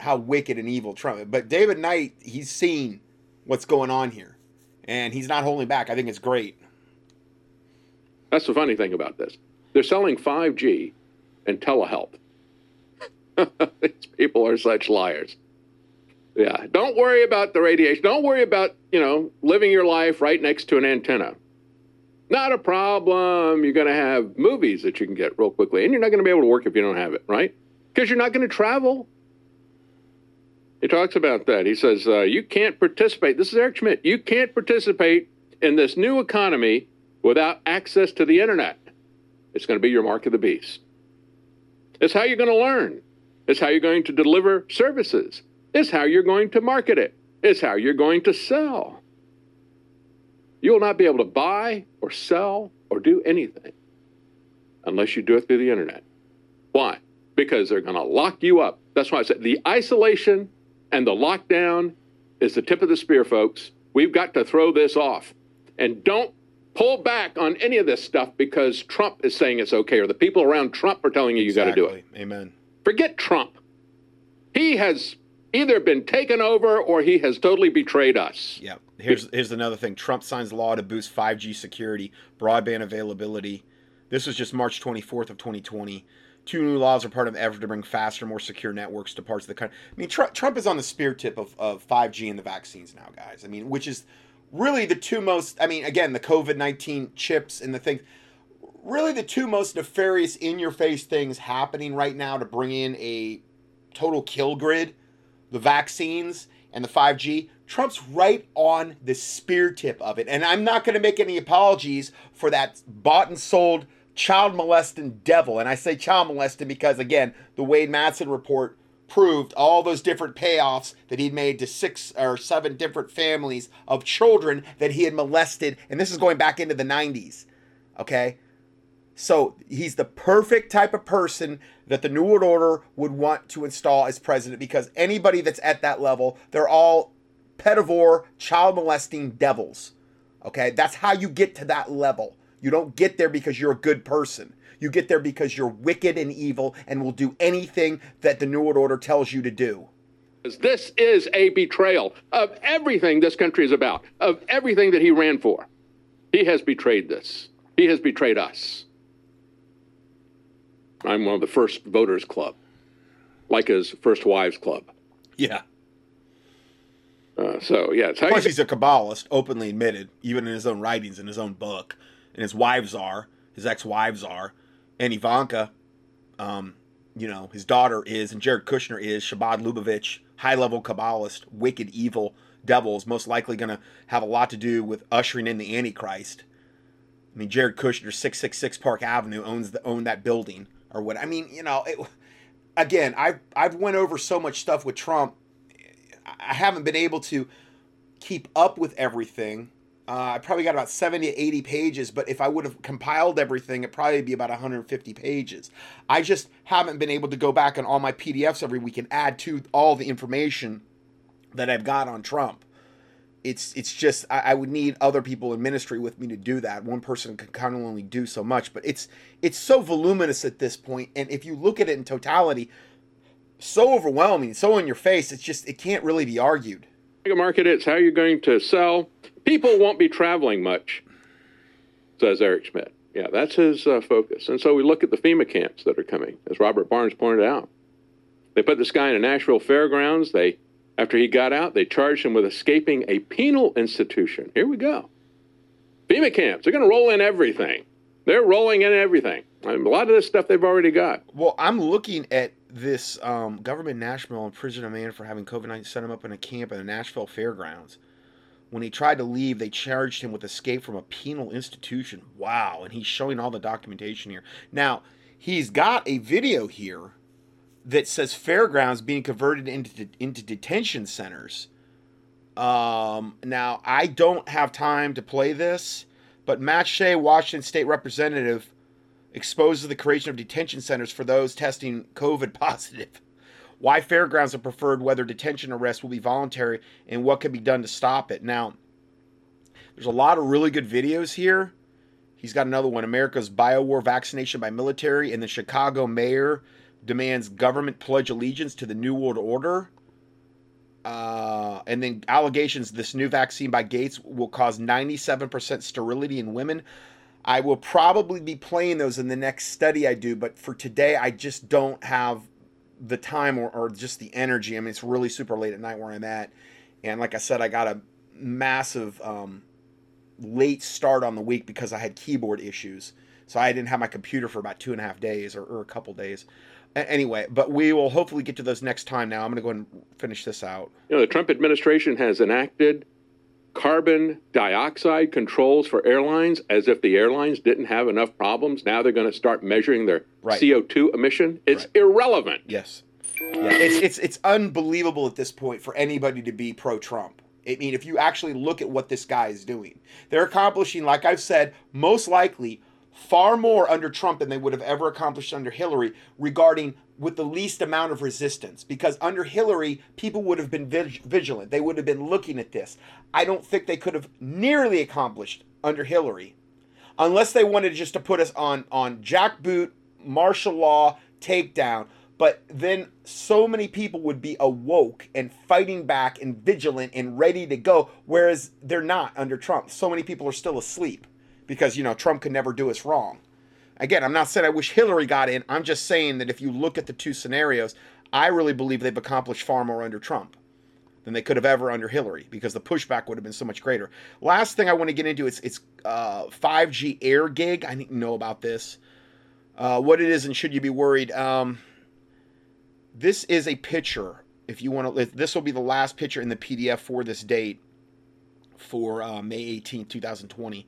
A: how wicked and evil Trump. Is. But David Knight, he's seen what's going on here, and he's not holding back. I think it's great.
E: That's the funny thing about this. They're selling 5G and telehealth. These people are such liars. Yeah. Don't worry about the radiation. Don't worry about, you know, living your life right next to an antenna. Not a problem. You're going to have movies that you can get real quickly, and you're not going to be able to work if you don't have it, right? Because you're not going to travel. He talks about that. He says, uh, you can't participate. This is Eric Schmidt. You can't participate in this new economy without access to the internet. It's going to be your mark of the beast. It's how you're going to learn. It's how you're going to deliver services. It's how you're going to market it. It's how you're going to sell. You will not be able to buy or sell or do anything unless you do it through the internet. Why? Because they're going to lock you up. That's why I said the isolation and the lockdown is the tip of the spear, folks. We've got to throw this off. And don't pull back on any of this stuff because Trump is saying it's okay or the people around Trump are telling you you exactly. got to do it.
A: Amen.
E: Forget Trump. He has either been taken over or he has totally betrayed us.
A: Yeah. Here's here's another thing. Trump signs law to boost 5G security, broadband availability. This was just March 24th of 2020. Two new laws are part of an effort to bring faster, more secure networks to parts of the country. I mean, Trump, Trump is on the spear tip of, of 5G and the vaccines now, guys. I mean, which is really the two most, I mean, again, the COVID 19 chips and the things, really the two most nefarious, in your face things happening right now to bring in a total kill grid the vaccines and the 5G. Trump's right on the spear tip of it. And I'm not going to make any apologies for that bought and sold child molesting devil. And I say child molesting because, again, the Wayne Madsen report proved all those different payoffs that he'd made to six or seven different families of children that he had molested. And this is going back into the 90s. Okay? So he's the perfect type of person that the New World Order would want to install as president because anybody that's at that level, they're all pedivore, child molesting devils. Okay? That's how you get to that level. You don't get there because you're a good person. You get there because you're wicked and evil and will do anything that the New World Order tells you to do.
E: This is a betrayal of everything this country is about, of everything that he ran for. He has betrayed this. He has betrayed us. I'm one of the first voters club, like his first wives club.
A: Yeah.
E: Uh, so yeah,
A: Plus, he's a Kabbalist, openly admitted, even in his own writings, in his own book and his wives are, his ex-wives are, and Ivanka, um, you know, his daughter is, and Jared Kushner is, Chabad Lubavitch, high-level Kabbalist, wicked, evil devils, most likely going to have a lot to do with ushering in the Antichrist. I mean, Jared Kushner, 666 Park Avenue, owns the own that building or what. I mean, you know, it, again, I've I've went over so much stuff with Trump. I haven't been able to keep up with everything uh, I probably got about 70 to 80 pages, but if I would have compiled everything, it'd probably be about 150 pages. I just haven't been able to go back on all my PDFs every week and add to all the information that I've got on Trump. It's it's just I, I would need other people in ministry with me to do that. One person can kind of only do so much, but it's it's so voluminous at this point, and if you look at it in totality, so overwhelming, so in your face, it's just it can't really be argued.
E: Market it's how you're going to sell people won't be traveling much, says Eric Schmidt. Yeah, that's his uh, focus. And so we look at the FEMA camps that are coming, as Robert Barnes pointed out. They put this guy in a Nashville fairgrounds. They, after he got out, they charged him with escaping a penal institution. Here we go. FEMA camps. They're going to roll in everything. They're rolling in everything. I mean, a lot of this stuff they've already got.
A: Well, I'm looking at this um, government Nashville imprisoned a man for having COVID 19, set him up in a camp at the Nashville fairgrounds. When he tried to leave, they charged him with escape from a penal institution. Wow. And he's showing all the documentation here. Now, he's got a video here that says fairgrounds being converted into, into detention centers. Um, now, I don't have time to play this, but Matt Shea, Washington State Representative, exposes the creation of detention centers for those testing COVID positive why fairgrounds are preferred, whether detention arrest will be voluntary, and what can be done to stop it. Now, there's a lot of really good videos here. He's got another one America's biowar vaccination by military, and the Chicago mayor demands government pledge allegiance to the New World Order. Uh, and then allegations this new vaccine by Gates will cause 97% sterility in women. I will probably be playing those in the next study I do, but for today, I just don't have the time or, or just the energy. I mean, it's really super late at night where I'm at. And like I said, I got a massive um, late start on the week because I had keyboard issues. So I didn't have my computer for about two and a half days or, or a couple days. Anyway, but we will hopefully get to those next time now. I'm going to go and finish this out.
E: You know, the Trump administration has enacted carbon dioxide controls for airlines as if the airlines didn't have enough problems. Now they're going to start measuring their right. CO2 emission. It's right. irrelevant.
A: Yes. Yeah, it's, it's it's unbelievable at this point for anybody to be pro Trump. I mean, if you actually look at what this guy is doing, they're accomplishing, like I've said, most likely far more under Trump than they would have ever accomplished under Hillary regarding with the least amount of resistance because under Hillary, people would have been vigilant. They would have been looking at this. I don't think they could have nearly accomplished under Hillary unless they wanted just to put us on, on jackboot, martial law, takedown. But then so many people would be awoke and fighting back and vigilant and ready to go, whereas they're not under Trump. So many people are still asleep because, you know, Trump could never do us wrong. Again, I'm not saying I wish Hillary got in. I'm just saying that if you look at the two scenarios, I really believe they've accomplished far more under Trump than they could have ever under Hillary because the pushback would have been so much greater. Last thing I want to get into is it's uh, 5G air gig. I need to know about this. Uh, what it is and should you be worried? Um, this is a picture. If you want to, this will be the last picture in the PDF for this date for uh, May 18, 2020,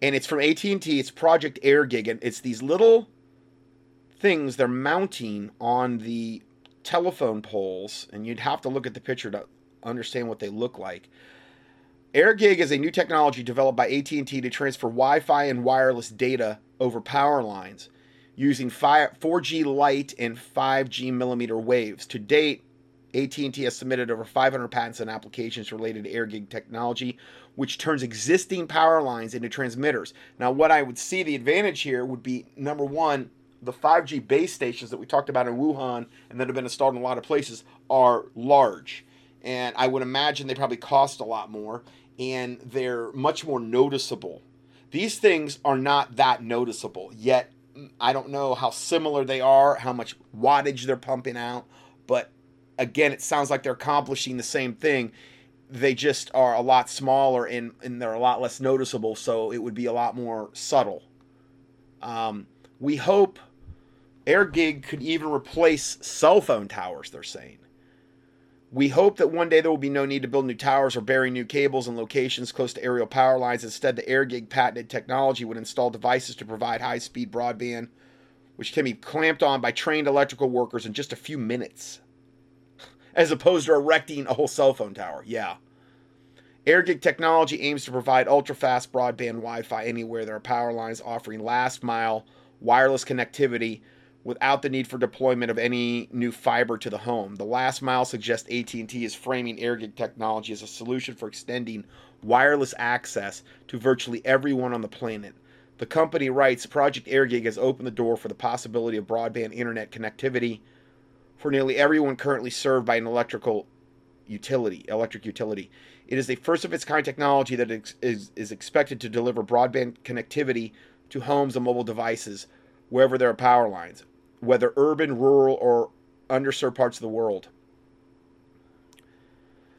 A: and it's from AT&T. It's Project Air Gig, and it's these little things they're mounting on the telephone poles, and you'd have to look at the picture to understand what they look like. AirGig is a new technology developed by AT&T to transfer Wi-Fi and wireless data over power lines using 4G light and 5G millimeter waves. To date, AT&T has submitted over 500 patents and applications related to AirGig technology, which turns existing power lines into transmitters. Now, what I would see the advantage here would be number one, the 5G base stations that we talked about in Wuhan and that have been installed in a lot of places are large. And I would imagine they probably cost a lot more and they're much more noticeable. These things are not that noticeable, yet mm, I don't know how similar they are, how much wattage they're pumping out, but again, it sounds like they're accomplishing the same thing. They just are a lot smaller and, and they're a lot less noticeable, so it would be a lot more subtle. Um, we hope AirGig could even replace cell phone towers, they're saying. We hope that one day there will be no need to build new towers or bury new cables in locations close to aerial power lines. Instead, the AirGig patented technology would install devices to provide high speed broadband, which can be clamped on by trained electrical workers in just a few minutes, as opposed to erecting a whole cell phone tower. Yeah. AirGig technology aims to provide ultra fast broadband Wi Fi anywhere there are power lines, offering last mile wireless connectivity without the need for deployment of any new fiber to the home. The last mile suggests AT&T is framing AirGig technology as a solution for extending wireless access to virtually everyone on the planet. The company writes Project AirGig has opened the door for the possibility of broadband internet connectivity for nearly everyone currently served by an electrical utility, electric utility. It is a first of its kind technology that is, is, is expected to deliver broadband connectivity to homes and mobile devices wherever there are power lines, whether urban, rural, or underserved parts of the world.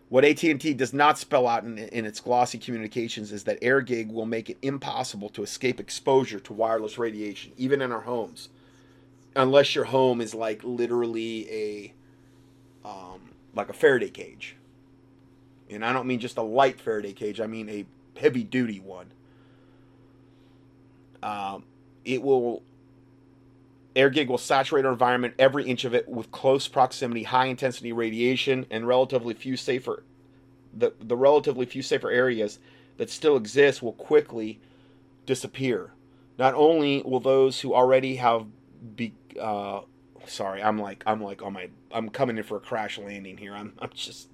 A: What AT&T does not spell out in, in, its glossy communications is that AirGig will make it impossible to escape exposure to wireless radiation, even in our homes, unless your home is like literally a um, like a Faraday cage. And I don't mean just a light Faraday cage; I mean a heavy duty one. Um, it will AirGig will saturate our environment, every inch of it, with close proximity, high intensity radiation, and relatively few safer. The, the relatively few safer areas that still exist will quickly disappear. Not only will those who already have be uh, sorry, I'm like I'm like on my I'm coming in for a crash landing here. I'm I'm just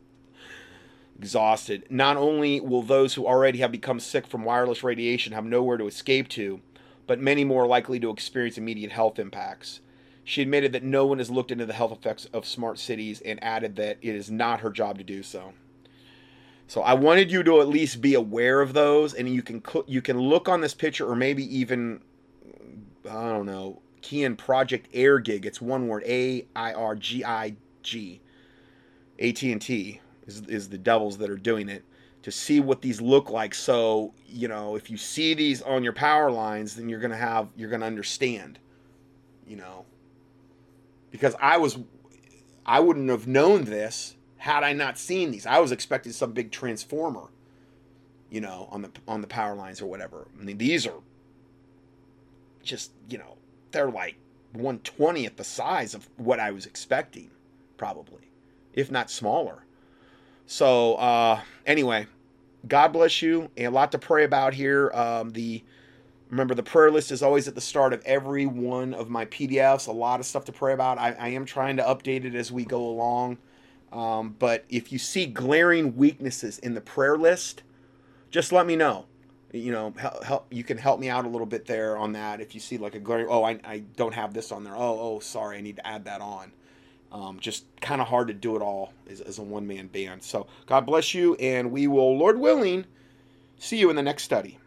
A: exhausted. Not only will those who already have become sick from wireless radiation have nowhere to escape to, but many more likely to experience immediate health impacts. She admitted that no one has looked into the health effects of smart cities and added that it is not her job to do so. So I wanted you to at least be aware of those, and you can you can look on this picture, or maybe even I don't know, in Project Air Gig. It's one word: A I R G I G. AT and T is is the devils that are doing it to see what these look like. So, you know, if you see these on your power lines, then you're to have, you're to understand, you know, because I was, I wouldn't have known this had I not seen these. I was expecting some big transformer, you know, on the, on the power lines or whatever. I mean, these are just, you know, they're like 120th the size of what I was expecting, probably, if not smaller. So, uh, anyway, God bless you. And a lot to pray about here. Um, the remember the prayer list is always at the start of every one of my PDFs. A lot of stuff to pray about. I, I am trying to update it as we go along. Um, but if you see glaring weaknesses in the prayer list, just let me know. You know, help, help you can help me out a little bit there on that. If you see like a glaring, oh, I, I don't have this on there. Oh, oh, sorry, I need to add that on. Um, just kind of hard to do it all as, as a one man band. So God bless you, and we will, Lord willing, see you in the next study.